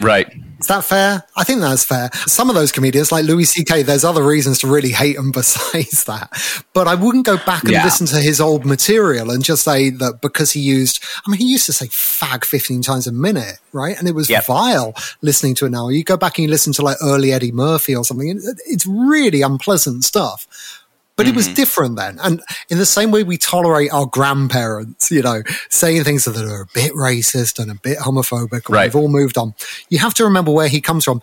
Right. Is that fair? I think that's fair. Some of those comedians, like Louis C.K., there's other reasons to really hate him besides that. But I wouldn't go back and Yeah. listen to his old material and just say that because he used, I mean, he used to say fag 15 times a minute, right? And it was Yep. vile listening to it now. You go back and you listen to like early Eddie Murphy or something, it's really unpleasant stuff. But it was Mm-hmm. different then. And in the same way we tolerate our grandparents, you know, saying things that are a bit racist and a bit homophobic, Right. we've all moved on. You have to remember where he comes from.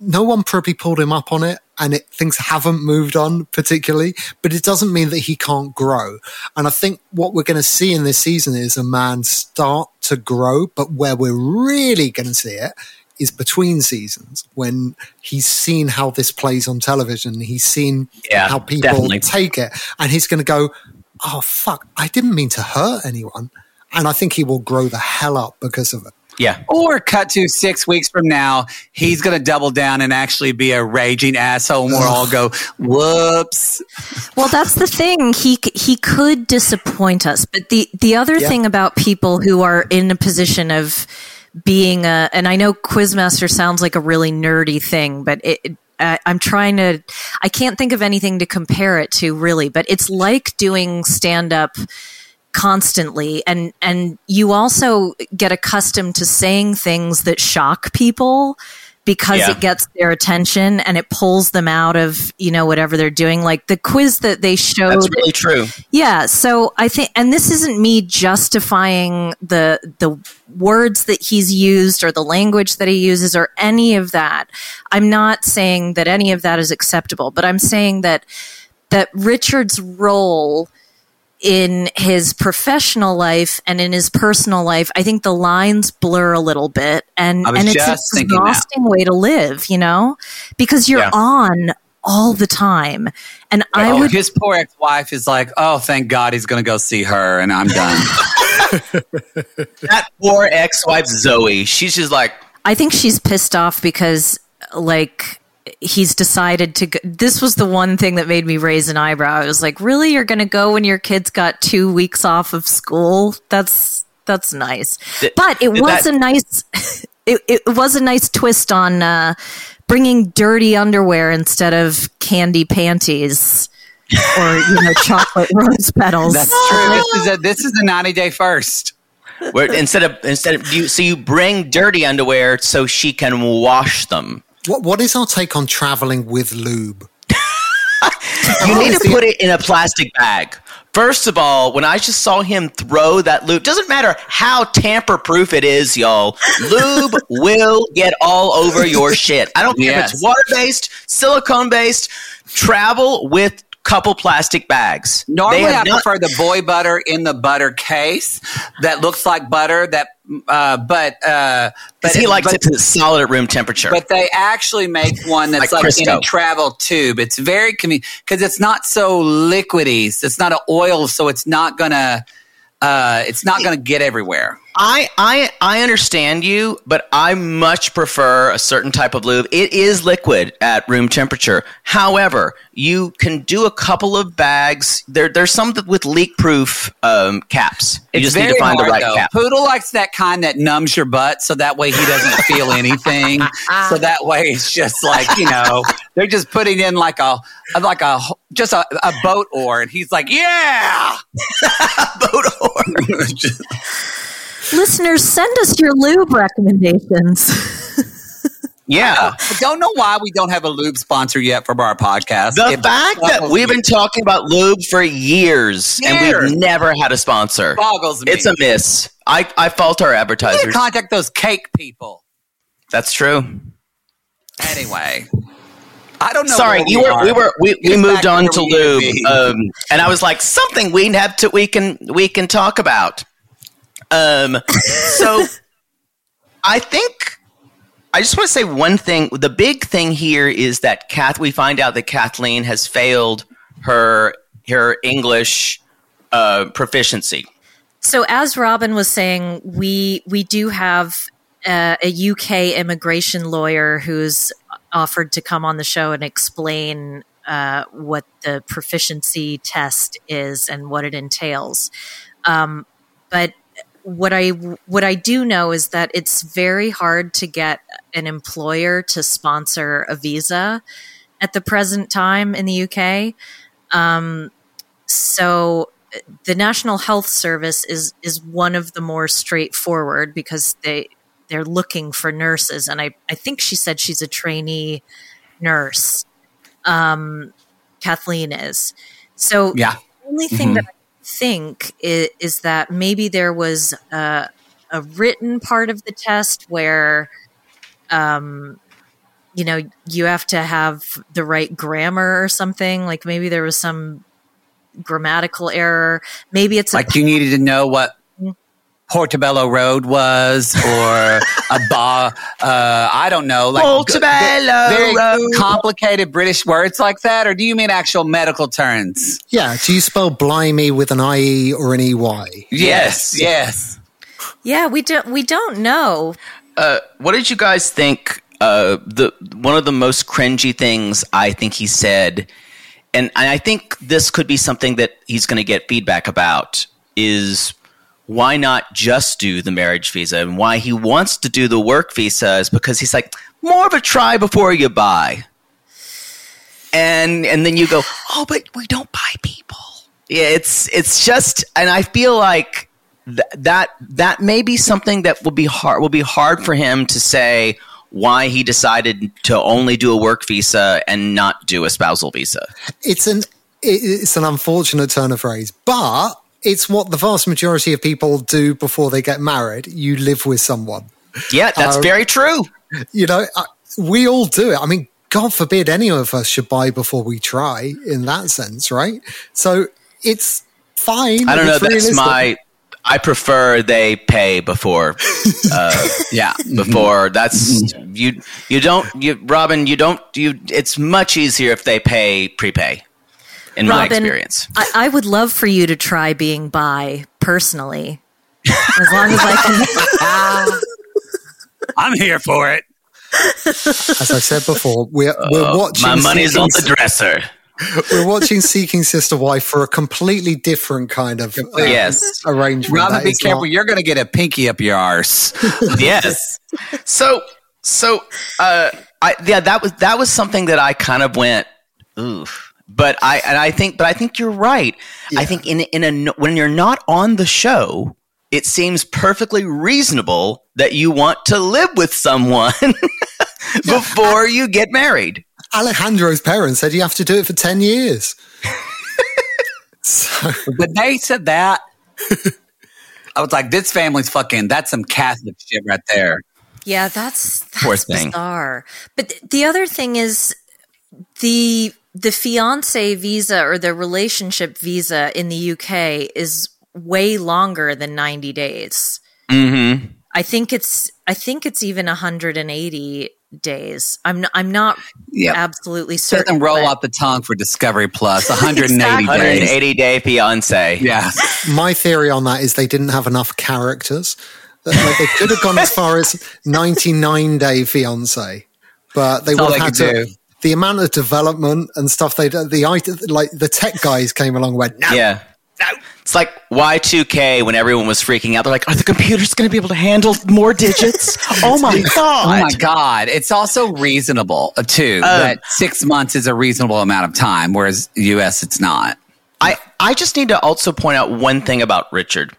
No one probably pulled him up on it and it, things haven't moved on particularly, but it doesn't mean that he can't grow. And I think what we're going to see in this season is a man start to grow, but where we're really going to see it is between seasons when he's seen how this plays on television. He's seen Yeah, how people definitely. take it and he's going to go, Oh fuck, I didn't mean to hurt anyone. And I think he will grow the hell up because of it. Yeah. Or cut to six weeks from now, he's going to double down and actually be a raging asshole, and we'll all go, "Whoops!" Well, that's the thing. He he could disappoint us, but the the other Yeah. thing about people who are in a position of being a, and I know Quizmaster sounds like a really nerdy thing, but it. uh, I'm trying to. I can't think of anything to compare it to, really. But it's like doing stand up constantly, and and you also get accustomed to saying things that shock people because Yeah. it gets their attention and it pulls them out of you know whatever they're doing. Like the quiz that they showed That's really true. yeah, so I think, and this isn't me justifying the the words that he's used or the language that he uses or any of that. I'm not saying that any of that is acceptable, but I'm saying that that Richard's role in his professional life and in his personal life, I think the lines blur a little bit, and and it's an exhausting way to live, you know, because you're Yeah. on all the time, and I Oh, would his poor ex-wife is like, "Oh, thank God he's going to go see her," and I'm done. That poor ex-wife Zoe. She's just like, I think she's pissed off because like he's decided to go. This was the one thing that made me raise an eyebrow. I was like, "Really? You're going to go when your kids got 2 weeks off of school? That's that's nice." Th- But it was that- a nice it, it was a nice twist on uh bringing dirty underwear instead of candy panties or you know chocolate rose petals. That's true. This is a this is a 90 day first. where instead of instead of you, so you bring dirty underwear so she can wash them. What, what is our take on traveling with lube? You need to put it in a plastic bag. First of all, when I just saw him throw that lube, doesn't matter how tamper proof it is, y'all. Lube will get all over your shit. I don't care if it's water based, silicone based. Travel with couple plastic bags. Normally, They I not- prefer the boy butter in the butter case that looks like butter. That, uh, but uh, but he likes but, it to solid at room temperature. But they actually make one that's Like like, in a travel tube. It's very convenient because it's not so liquidy. It's not an oil, so it's not gonna uh, it's not gonna get everywhere. I, I I understand you, but I much prefer a certain type of lube. It is liquid at room temperature. However, you can do a couple of bags. There there's some with leak proof um, caps. You It's just need to find hard, the right though. cap. Poodle likes that kind that numbs your butt, so that way he doesn't feel anything. so that way it's just like you know they're just putting in like a like a just a, a boat oar, and he's like, yeah. Boat or- Listeners, send us your lube recommendations. yeah. I don't know why we don't have a lube sponsor yet for our podcast. The It fact that we've me. been talking about lube for years, and we've never had a sponsor. boggles me. It's a miss. I, I fault our You advertisers. contact those cake people. That's true. Anyway, I don't know. Sorry, you we were are. we were we, we moved on to we need to lube, um, and I was like something we have to we can we can talk about. Um, so I think I just want to say one thing. The big thing here is that Kath. We find out that Kathleen has failed her her English uh, proficiency. So, as Robin was saying, we we do have uh, a UK immigration lawyer who's offered to come on the show and explain uh, what the proficiency test is and what it entails. Um, but what I what I do know is that it's very hard to get an employer to sponsor a visa at the present time in the UK. Um, so the National Health Service is is one of the more straightforward because they they're looking for nurses, and I I think she said she's a trainee nurse. Um, Kathleen is so. Yeah. The only thing mm-hmm. that I think is, is, that maybe there was a, a written part of the test where, um, you know, you have to have the right grammar or something. Like maybe there was some grammatical error. Maybe it's like you needed to know what Portobello Road was, or a bar. Uh, I don't know, like Portobello very Road. complicated British words like that, or do you mean actual medical terms? Yeah. Do you spell blimey with an IE or an EY? Yes. Yes. Yeah, we don't. We don't know. Uh, what did you guys think? Uh, the one of the most cringy things I think he said, and I think this could be something that he's going to get feedback about. Is why not just do the marriage visa? And why he wants to do the work visa is because he's like, more of a try before you buy. And and then you go, oh, but we don't buy people. Yeah, it's it's just, and I feel like th- that that may be something that will be hard will be hard for him to say why he decided to only do a work visa and not do a spousal visa. It's an it's an unfortunate turn of phrase, but it's what the vast majority of people do before they get married. You live with someone. Yeah, that's um, very true. You know, we all do it. I mean, God forbid any of us should buy before we try in that sense, right? So it's fine. I don't know. That's my. I prefer they pay before. Uh, yeah, before that's you. You don't. You Robin. You don't. You. It's much easier if they pay prepay in Robin, my experience. I, I, would love for you to try being bi personally, as long as I can. I'm here for it. As I said before, we're, we're uh, watching. My money's on the dresser. We're watching Seeking Sister Wife for a completely different kind of uh, yes arrangement. Robin, be careful. Not- You're going to get a pinky up your arse. yes. So, so, uh, I, yeah, that was, that was something that I kind of went, oof but I and I think, but I think you're right. Yeah. I think in in a when you're not on the show, it seems perfectly reasonable that you want to live with someone before you get married. Alejandro's parents said you have to do it for ten years. so. But they said that. I was like, this family's fucking. That's some Catholic shit right there. Yeah, that's that's bizarre. But the other thing is the the fiance visa or the relationship visa in the UK is way longer than 90 days. Mm-hmm. I think it's I think it's even 180 days. I'm not, I'm not yep. absolutely certain. Doesn't roll out the tongue for Discovery Plus. 180 exactly. days. 180 day fiance. Yeah. My theory on that is they didn't have enough characters. Like they could have gone as far as 99 day fiance, but they would have had to. Do the amount of development and stuff they the like the tech guys came along and went no yeah no. It's like Y2K when everyone was freaking out. They're like, are the computers going to be able to handle more digits? oh my God. Oh my God. It's also reasonable, uh, too, um, that six months is a reasonable amount of time, whereas US, it's not. I, I just need to also point out one thing about Richard.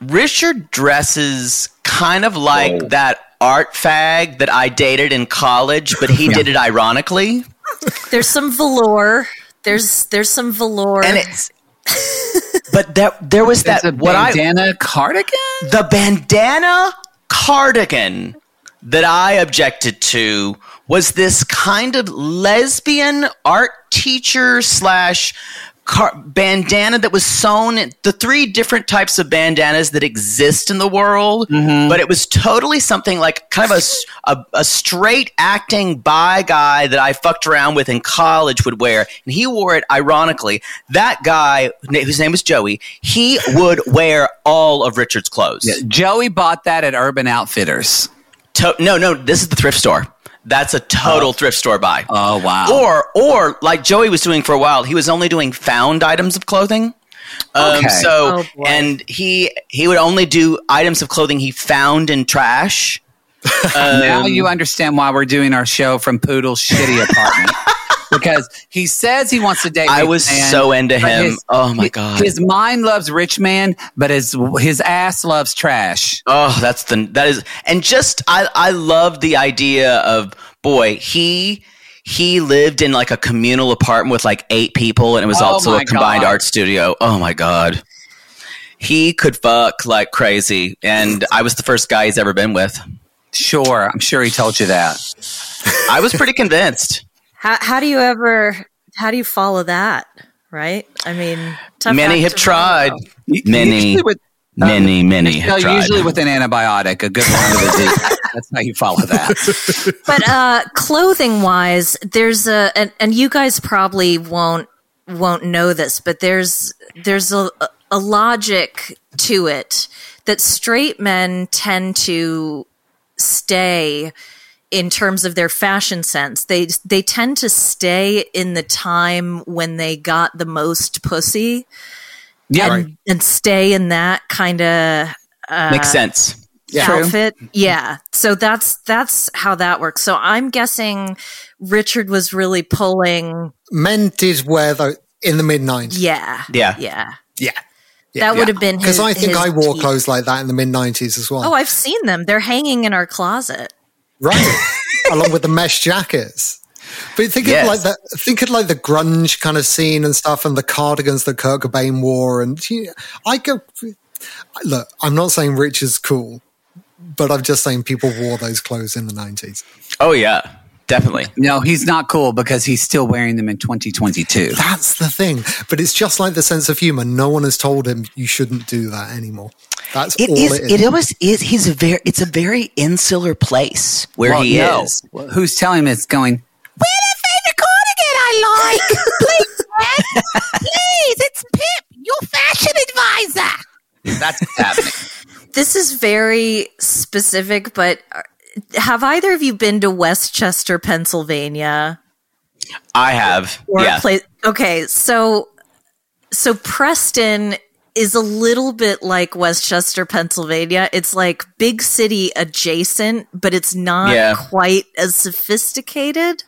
Richard dresses kind of like Whoa. that art fag that I dated in college, but he yeah. did it ironically. There's some velour. There's there's some velour. And it's but there there was that what bandana I, cardigan? The bandana cardigan that I objected to was this kind of lesbian art teacher slash car- bandana that was sewn the three different types of bandanas that exist in the world mm-hmm. but it was totally something like kind of a, a, a, straight acting bi guy that i fucked around with in college would wear. And he wore it ironically that guy whose name was joey he would wear all of richard's clothes. Yeah, joey bought that at urban outfitters. To- no no this is the thrift store that's a total oh. thrift store buy. Oh wow! Or or like Joey was doing for a while, he was only doing found items of clothing. Um, Okay. So, Oh, and he he would only do items of clothing he found in trash. Now Um, you understand why we're doing our show from Poodle's shitty apartment. because he says he wants to date. I was man, so into him. his- oh my god. His mind loves rich man, but his his ass loves trash. Oh, that's the that is, and just I I love the idea of boy he he lived in like a communal apartment with like eight people, and it was Oh also a combined God. art studio. Oh my god, he could fuck like crazy, and I was the first guy he's ever been with. Sure, I'm sure he told you that. I was pretty convinced. How how do you ever how do you follow that? Right? I mean, tough Many have to tried. follow. Many, Usually with, many, many no, have tried. usually with an antibiotic, a good one with a Z. That's how you follow that. But uh, clothing wise, there's a and, and you guys probably won't won't know this, but there's there's a a logic to it that straight men tend to stay in terms of their fashion sense. They they tend to stay in the time when they got the most pussy Yeah, and, and stay in that kind of uh, Makes sense. outfit. Yeah. So that's that's how that works. So I'm guessing Richard was really pulling Men did wear though in the mid nineties. yeah. Yeah. Yeah. Yeah. That would have been Because I think his I wore key. clothes like that in the mid nineties as well. Oh, I've seen them. They're hanging in our closet. right. Along with the mesh jackets. But think Yes. of like that. Think of like the grunge kind of scene and stuff, and the cardigans that Kurt Cobain wore. And you I go look. I'm not saying Rich is cool, but I'm just saying people wore those clothes in the nineties. Oh yeah, definitely. no, he's not cool because he's still wearing them in 2022. That's the thing. But it's just like the sense of humor. No one has told him you shouldn't do that anymore. That's It all is. it is. It always is. He's a very. It's a very insular place where Well, he no. is. Well, Who's telling him it's going? Wear that favorite cardigan I like. Please, man. Please, it's Pip, your fashion advisor. That's what's happening. This is very specific, but uh, have either of you been to Westchester, Pennsylvania? I have. or yeah. place. Okay, so so Preston is a little bit like Westchester, Pennsylvania. It's like big city adjacent, but it's not Yeah. quite as sophisticated.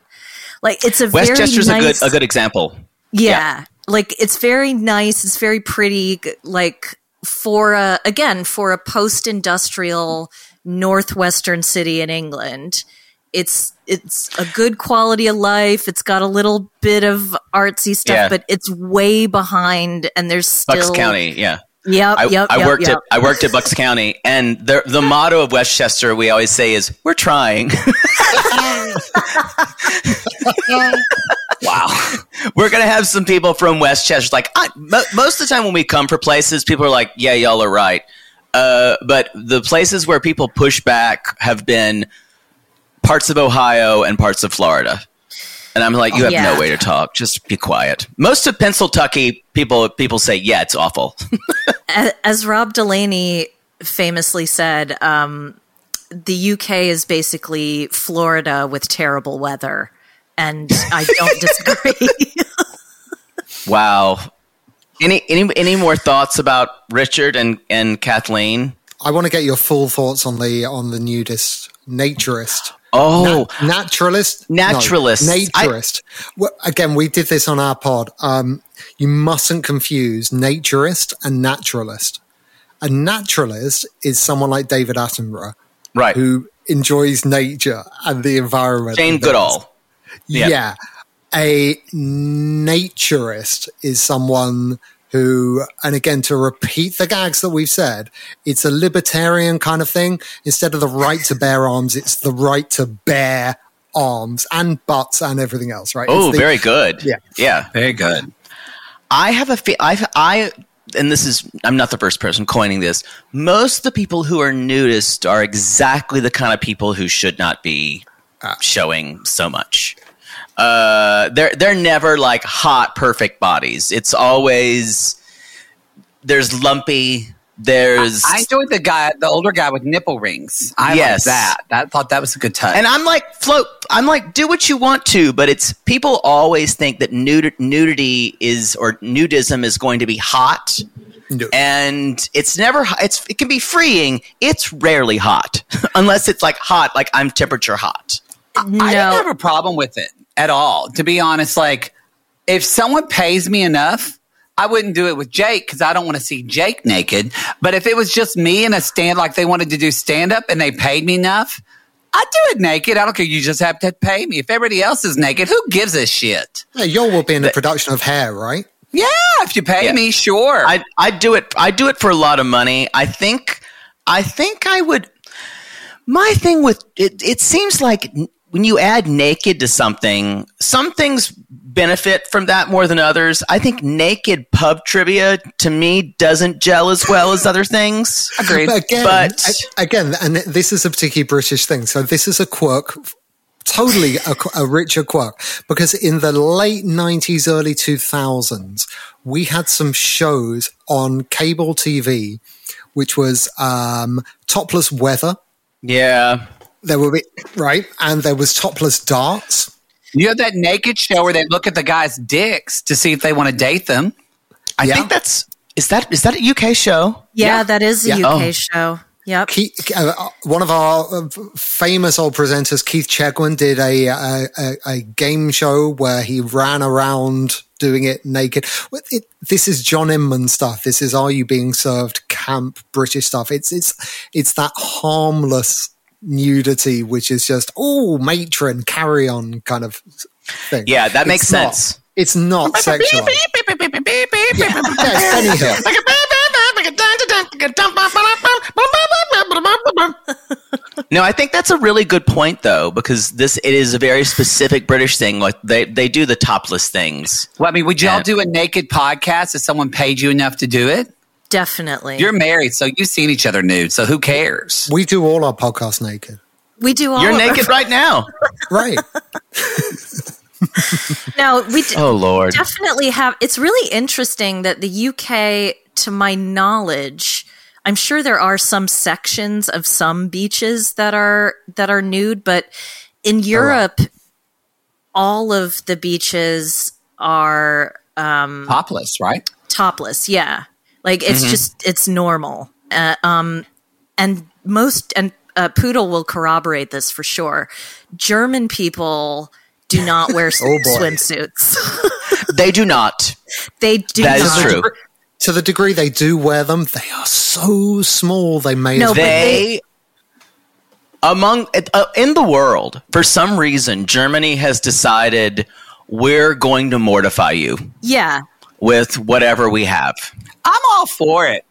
Like it's a Westchester's very a nice, good a good example. yeah, like it's very nice. It's very pretty. Like for a again for a post-industrial northwestern city in England, it's it's a good quality of life. It's got a little bit of artsy stuff, Yeah. but it's way behind. And there's still Bucks County. Yeah. Yep, I, yep, I worked yep. at I worked at Bucks County, and the the motto of Westchester we always say is "We're trying." Wow. We're gonna have some people from Westchester. Like I, mo- most of the time when we come for places, people are like, "Yeah, y'all are right." Uh, but the places where people push back have been parts of Ohio and parts of Florida. And I'm like, you have Yeah. no way to talk. Just be quiet. Most of Pennsylvania people people say, yeah, it's awful. A- as Rob Delaney famously said, um, the UK is basically Florida with terrible weather. And I don't disagree. wow. Any any any more thoughts about Richard and and Kathleen? I want to get your full thoughts on the on the nudist naturist. Oh, Na- naturalist, No, Naturalist. I- naturist. well, again, we did this on our pod. Um, you mustn't confuse naturist and naturalist. A naturalist is someone like David Attenborough right. who enjoys nature and the environment. Jane. Goodall. Yeah. Yeah. A naturist is someone who, and again, to repeat the gags that we've said, it's a libertarian kind of thing. Instead of the right to bear arms, it's the right to bear arms and butts and everything else, right? Oh, the- very good. Yeah. Yeah. Very good. I have a fe- I I and this is I'm not the first person coining this. Most of the people who are nudist are exactly the kind of people who should not be ah. showing so much. Uh, they're they're never like hot, perfect bodies. It's always there's lumpy There's I enjoyed the guy, the older guy with nipple rings. I Yes. like that. I thought that was a good touch. And I'm like, float. I'm like, do what you want to, but it's people always think that nud- nudity is or nudism is going to be hot, No. and it's never. It's it can be freeing. It's rarely hot, unless it's like hot, like I'm temperature hot. No. I didn't have a problem with it at all. To be honest, like if someone pays me enough, I wouldn't do it with Jake because I don't want to see Jake naked. But if it was just me in a stand, like they wanted to do stand up and they paid me enough, I'd do it naked. I don't care. You just have to pay me. If everybody else is naked, who gives a shit? Hey, you will be in a production of Hair, right? Yeah, if you pay Yeah. me, sure. I I do it. I do it for a lot of money. I think. I think I would. My thing with it. It seems like n- when you add naked to something, some things benefit from that more than others. I think naked pub trivia to me doesn't gel as well as other things. Agreed. But again, But- a- again, and this is a particularly British thing. So this is a quirk, totally a, qu- a richer quirk, because in the late nineties, early two thousands, we had some shows on cable TV, which was um, topless weather. Yeah. There were right, and there was topless darts. you have that naked show where they look at the guy's dicks to see if they want to date them. I Yeah. think that's is that is that a UK show? yeah, that is a Yeah. UK Oh. show. Yep. Keith, uh, uh, one of our uh, famous old presenters, Keith Chegwin, did a, a, a, a game show where he ran around doing it naked. It, this is John Inman stuff. This is Are You Being Served camp British stuff. It's it's it's that harmless nudity, which is just oh matron carry on kind of thing. Yeah, that makes It's not- sense. It's not sexual. Yeah, it's No, I think that's a really good point though, because this it is a very specific British thing. Like they they do the topless things. Well, I mean, would y'all Yeah. do a naked podcast if someone paid you enough to do it? Definitely. You're married, so you've seen each other nude, so who cares? We do all our podcasts naked. we do all You're of our- naked right now. Right. Now, we d- Oh Lord. definitely have. It's really interesting that the UK, to my knowledge, I'm sure there are some sections of some beaches that are that are nude, but in Europe, all of the beaches are um, Topless, right? topless. Yeah, like it's just it's normal. Uh, um, and most and uh, Poodle will corroborate this for sure. German people do not wear Oh, swimsuits. They do not. they do That is not. true. to the degree they do wear them, they are so small they may No, as well. They among uh, in the world for some reason Germany has decided we're going to mortify you Yeah. With whatever we have. I'm all for it.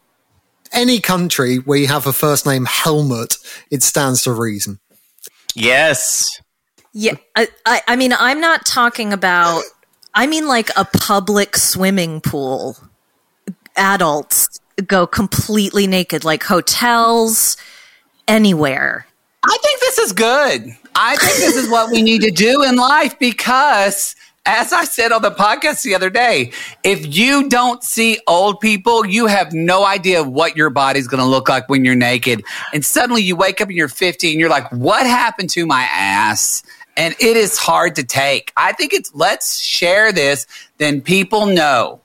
Any country where you have a first name Helmut, it stands to reason. Yes. Yeah. I, I, I mean, I'm not talking about, I mean, like a public swimming pool. Adults go completely naked, like hotels, anywhere. I think this is good. I think this is what we need to do in life because, as I said on the podcast the other day, if you don't see old people, you have no idea what your body's going to look like when you're naked. And suddenly you wake up and you're 50 and you're like, what happened to my ass? And it is hard to take. I think it's let's share this, then people know.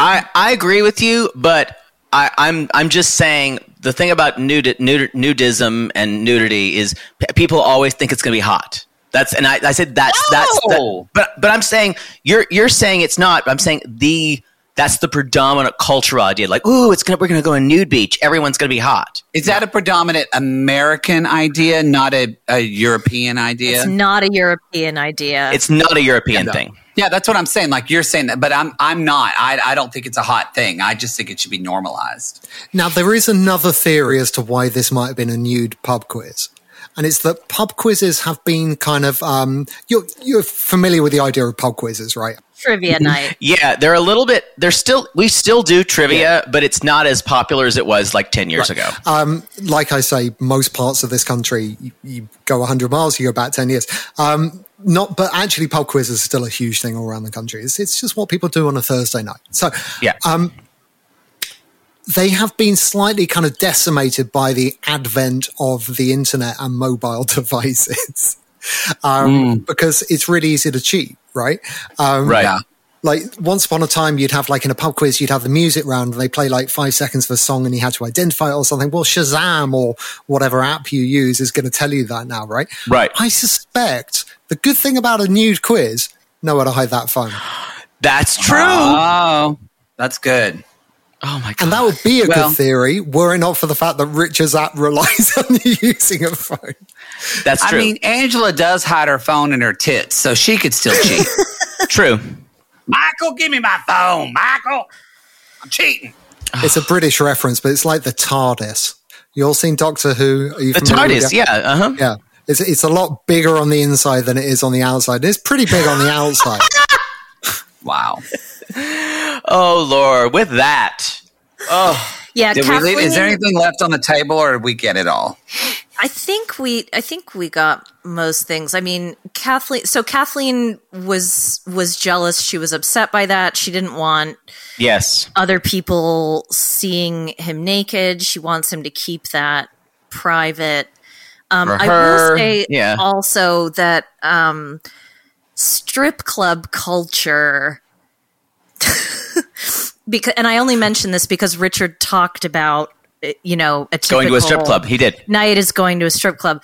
I, I agree with you, but I, I'm I'm just saying the thing about nud, nud, nudism and nudity is p- people always think it's going to be hot. That's and I, I said that's that's the, but but I'm saying you're you're saying it's not. But I'm saying the that's the predominant cultural idea. Like, ooh, it's gonna we're gonna go to a nude beach. Everyone's gonna be hot. Is that a predominant American idea, not a, a European idea? It's not a European idea. It's not a European thing. Yeah, that's what I'm saying. Like you're saying that, but I'm I'm not. I I don't think it's a hot thing. I just think it should be normalized. Now, there is another theory as to why this might have been a nude pub quiz. And it's that pub quizzes have been kind of, um, you're, you're familiar with the idea of pub quizzes, right? trivia night. Yeah, they're a little bit. They're still we still do trivia, but it's not as popular as it was like ten years ago. Um, like I say, most parts of this country, you, you go 100 miles, you go back 10 years. Um, not, but actually, pub quizzes are still a huge thing all around the country. It's, it's just what people do on a Thursday night. So, Yeah. um, they have been slightly kind of decimated by the advent of the internet and mobile devices. um, because it's really easy to cheat, right? Um, Right. Yeah. like once upon a time you'd have like in a pub quiz you'd have the music round and they play like five seconds of a song and you had to identify it or something well shazam or whatever app you use is going to tell you that now right Right. i suspect the good thing about a nude quiz nowhere to hide that phone That's true. Oh, that's good. Oh my god. and that would be a Well- good theory were it not for the fact that richard's app relies on you using a phone That's true. I mean, Angela does hide her phone in her tits, so she could still cheat. true. Michael, give me my phone. Michael, I'm cheating. it's a british reference but it's like the tardis you all seen doctor who Are you The TARDIS, yeah, uh huh. Yeah. It's, it's a lot bigger on the inside than it is on the outside. It's pretty big on the outside. Wow. Oh lord, with that. Oh, Yeah, Did we leave, is there anything left on the table, or did we get it all? I think we I think we got most things. I mean, Kathleen so Kathleen was was jealous, she was upset by that. She didn't want yes. other people seeing him naked. She wants him to keep that private. Um, I will say yeah. also that um, strip club culture. Because, and I only mention this because Richard talked about, you know, a Going to a strip club. He did. night is going to a strip club.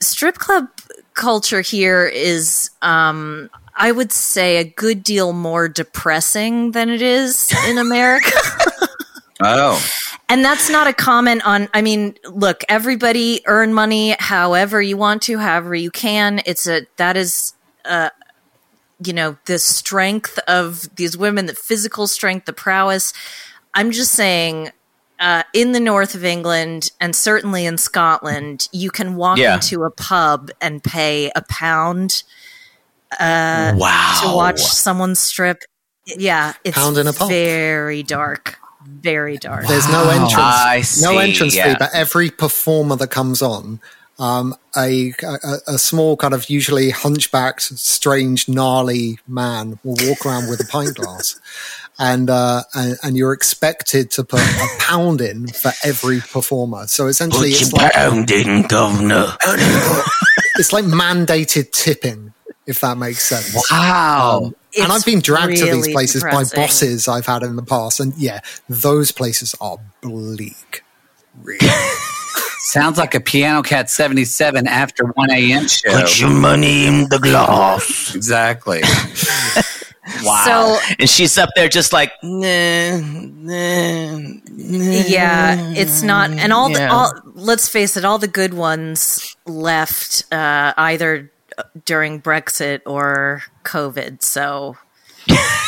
Strip club culture here is, um, I would say, a good deal more depressing than it is in America. Oh, and that's not a comment on, I mean, look, everybody earn money however you want to, however you can. It's a, that is, uh, you know, the strength of these women, the physical strength, the prowess. I'm just saying, uh, in the north of England and certainly in Scotland, you can walk Yeah. into a pub and pay a pound wow. to watch someone strip. Yeah, it's Pound in a pub. very dark, very dark. There's no entrance, I no see, entrance yeah. fee, but every performer that comes on, um, a, a a small kind of usually hunchbacked, strange, gnarly man will walk around with a pint glass, and uh, and, and you're expected to put a pound in for every performer. So essentially, it's like pounding, governor. it's like mandated tipping, if that makes sense. wow. and It's I've been dragged to these places depressing. by bosses I've had in the past, and yeah, those places are bleak. Sounds like a Piano Cat 77 after 1 a.m. show. Put your money in the glass. exactly. wow. So And she's up there just like, nah, nah, nah. yeah, it's not. And all the all, let's face it, all the good ones left uh, either during Brexit or COVID. So Well,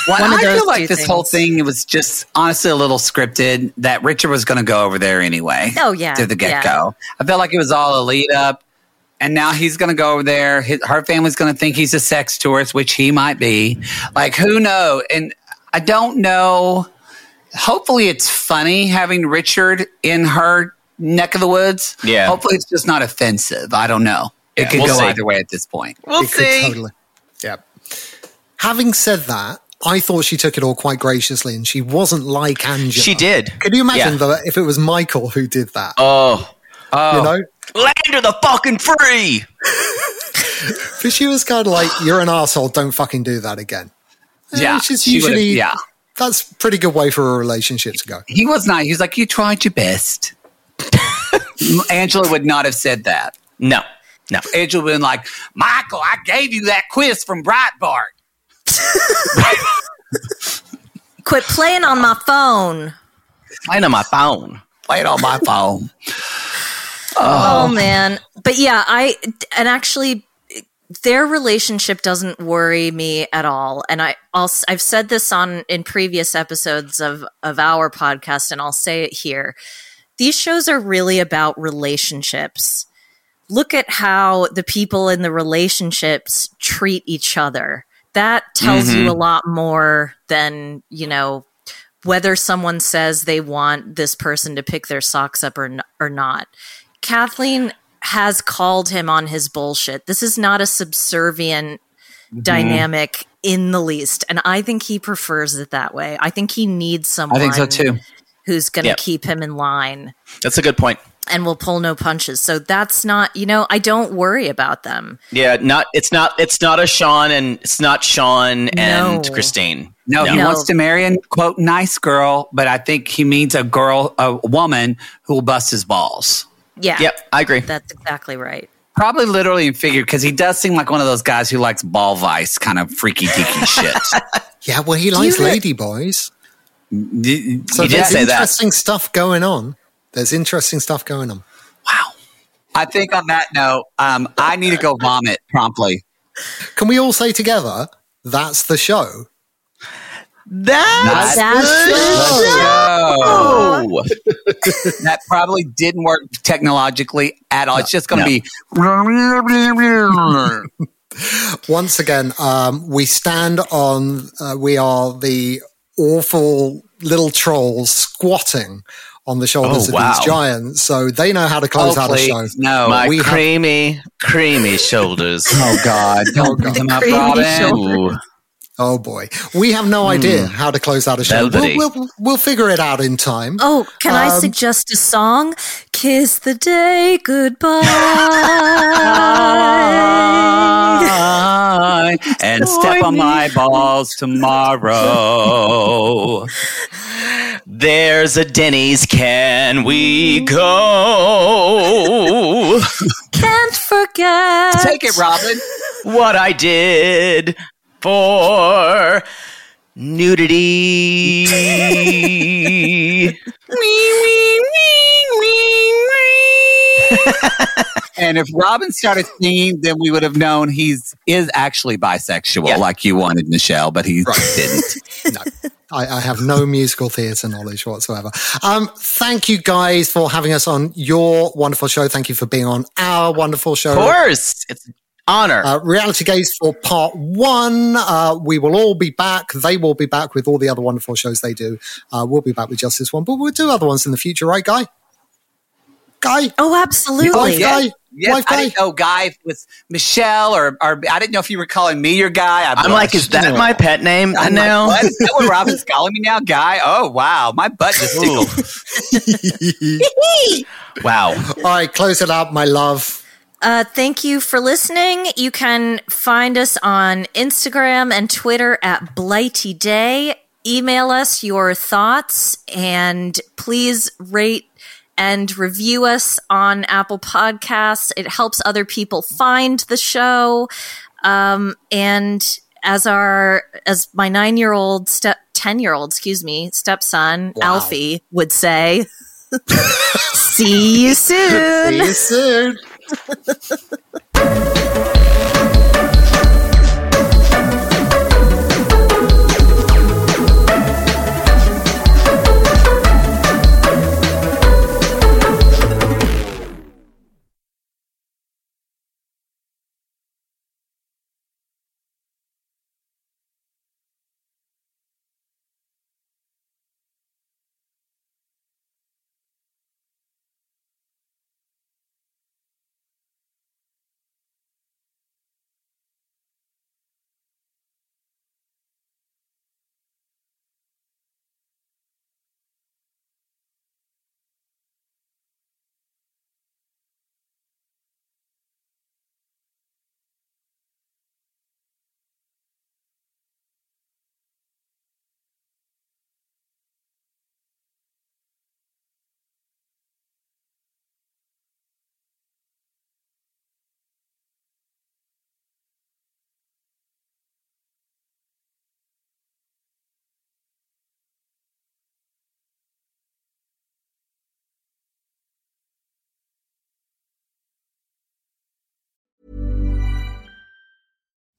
One of I those feel like two this whole things. thing was just honestly a little scripted. That Richard was going to go over there anyway. Oh, yeah, to the get go. I felt like it was all a lead up, and now he's going to go over there. His, her family's going to think he's a sex tourist, which he might be. Like who knows? And I don't know. Hopefully, it's funny having Richard in her neck of the woods. Yeah. Hopefully, it's just not offensive. I don't know. It Yeah, could we'll go see. either way at this point. We'll It could see. totally. Yeah. Having said that, I thought she took it all quite graciously, and she wasn't like Angela. She did. Can you imagine Yeah. though if it was Michael who did that? Oh, Oh, You know, land of the fucking free. because she was kind of like, "You're an asshole. Don't fucking do that again." Yeah. which is usually yeah. That's a pretty good way for a relationship to go. He was not. He was like, "You tried your best." Angela would not have said that. No, no. Angela would have been like, "Michael, I gave you that quiz from Breitbart." quit playing on my phone. Playing on my phone. Play it on my phone. Oh man. But yeah, I and actually their relationship doesn't worry me at all. And I I'll, I've said this on in previous episodes of of our podcast and I'll say it here. These shows are really about relationships. Look at how the people in the relationships treat each other. That tells you a mm-hmm. lot more than, you know, whether someone says they want this person to pick their socks up or, n- or not. Kathleen has called him on his bullshit. This is not a subservient mm-hmm. dynamic in the least. And I think he prefers it that way. I think he needs someone. I think so too. who's going to Yep. keep him in line That's a good point. And will pull no punches. So that's not, you know, I don't worry about them. Yeah, not it's not it's not a Sean and it's not Sean and No. Christine. No, he wants to marry a quote nice girl, but I think he means a girl, a woman who will bust his balls. Yeah. Yep, I agree. That's exactly right. Probably literally and figured because he does seem like one of those guys who likes ball vice kind of freaky deaky shit. Yeah, well, he likes lady boys. Mm, D- So He did there's say that. interesting stuff going on. There's interesting stuff going on. wow. I think on that note, um, I need to go vomit promptly. Can we all say together, that's the show? That's, That's the the show. that probably didn't work technologically at all. It's just going to No. be. Once again, um, we stand on, uh, we are the awful little trolls squatting on the shoulders Oh, of wow. these giants. So they know how to close Oh, out a show. No. My we have- creamy, creamy shoulders. oh, God. Don't bring him up, Creamy Robin. shoulder. Oh boy. We have no idea how to close out a show. We'll, we'll, we'll figure it out in time. Oh, can I Um, suggest a song? Kiss the day goodbye. and step on my balls tomorrow. There's a Denny's, can we go? Can't forget. Take it, Robin. what I did for nudity. And if Robin started singing, then we would have known he's is actually bisexual, Yeah. like you wanted, Michelle, but he didn't. no, I, I have no musical theatre knowledge whatsoever. Um, thank you guys for having us on your wonderful show. Thank you for being on our wonderful show. Of course, it's an honor. Uh, Reality Gays for part one. Uh, we will all be back. They will be back with all the other wonderful shows they do. Uh, we'll be back with just this one, but we'll do other ones in the future, right, Guy? Guy? Oh, absolutely. Wife Guy? Yes, Wife I Guy? didn't know Guy was Michelle, or, or I didn't know if you were calling me your guy. I I'm like, is blushed. that my pet name I'm now? Like, what? Is that what Robin's calling me now, Guy? Oh wow, my butt just tickled. Wow. All right, close it up, my love. Uh, thank you for listening. You can find us on Instagram and Twitter at Blighty Day. Email us your thoughts and please rate and review us on Apple Podcasts. It helps other people find the show. Um, and as our, as my nine year old step, 10 year old, excuse me, stepson, Wow. Alfie would say, see you soon. See you soon.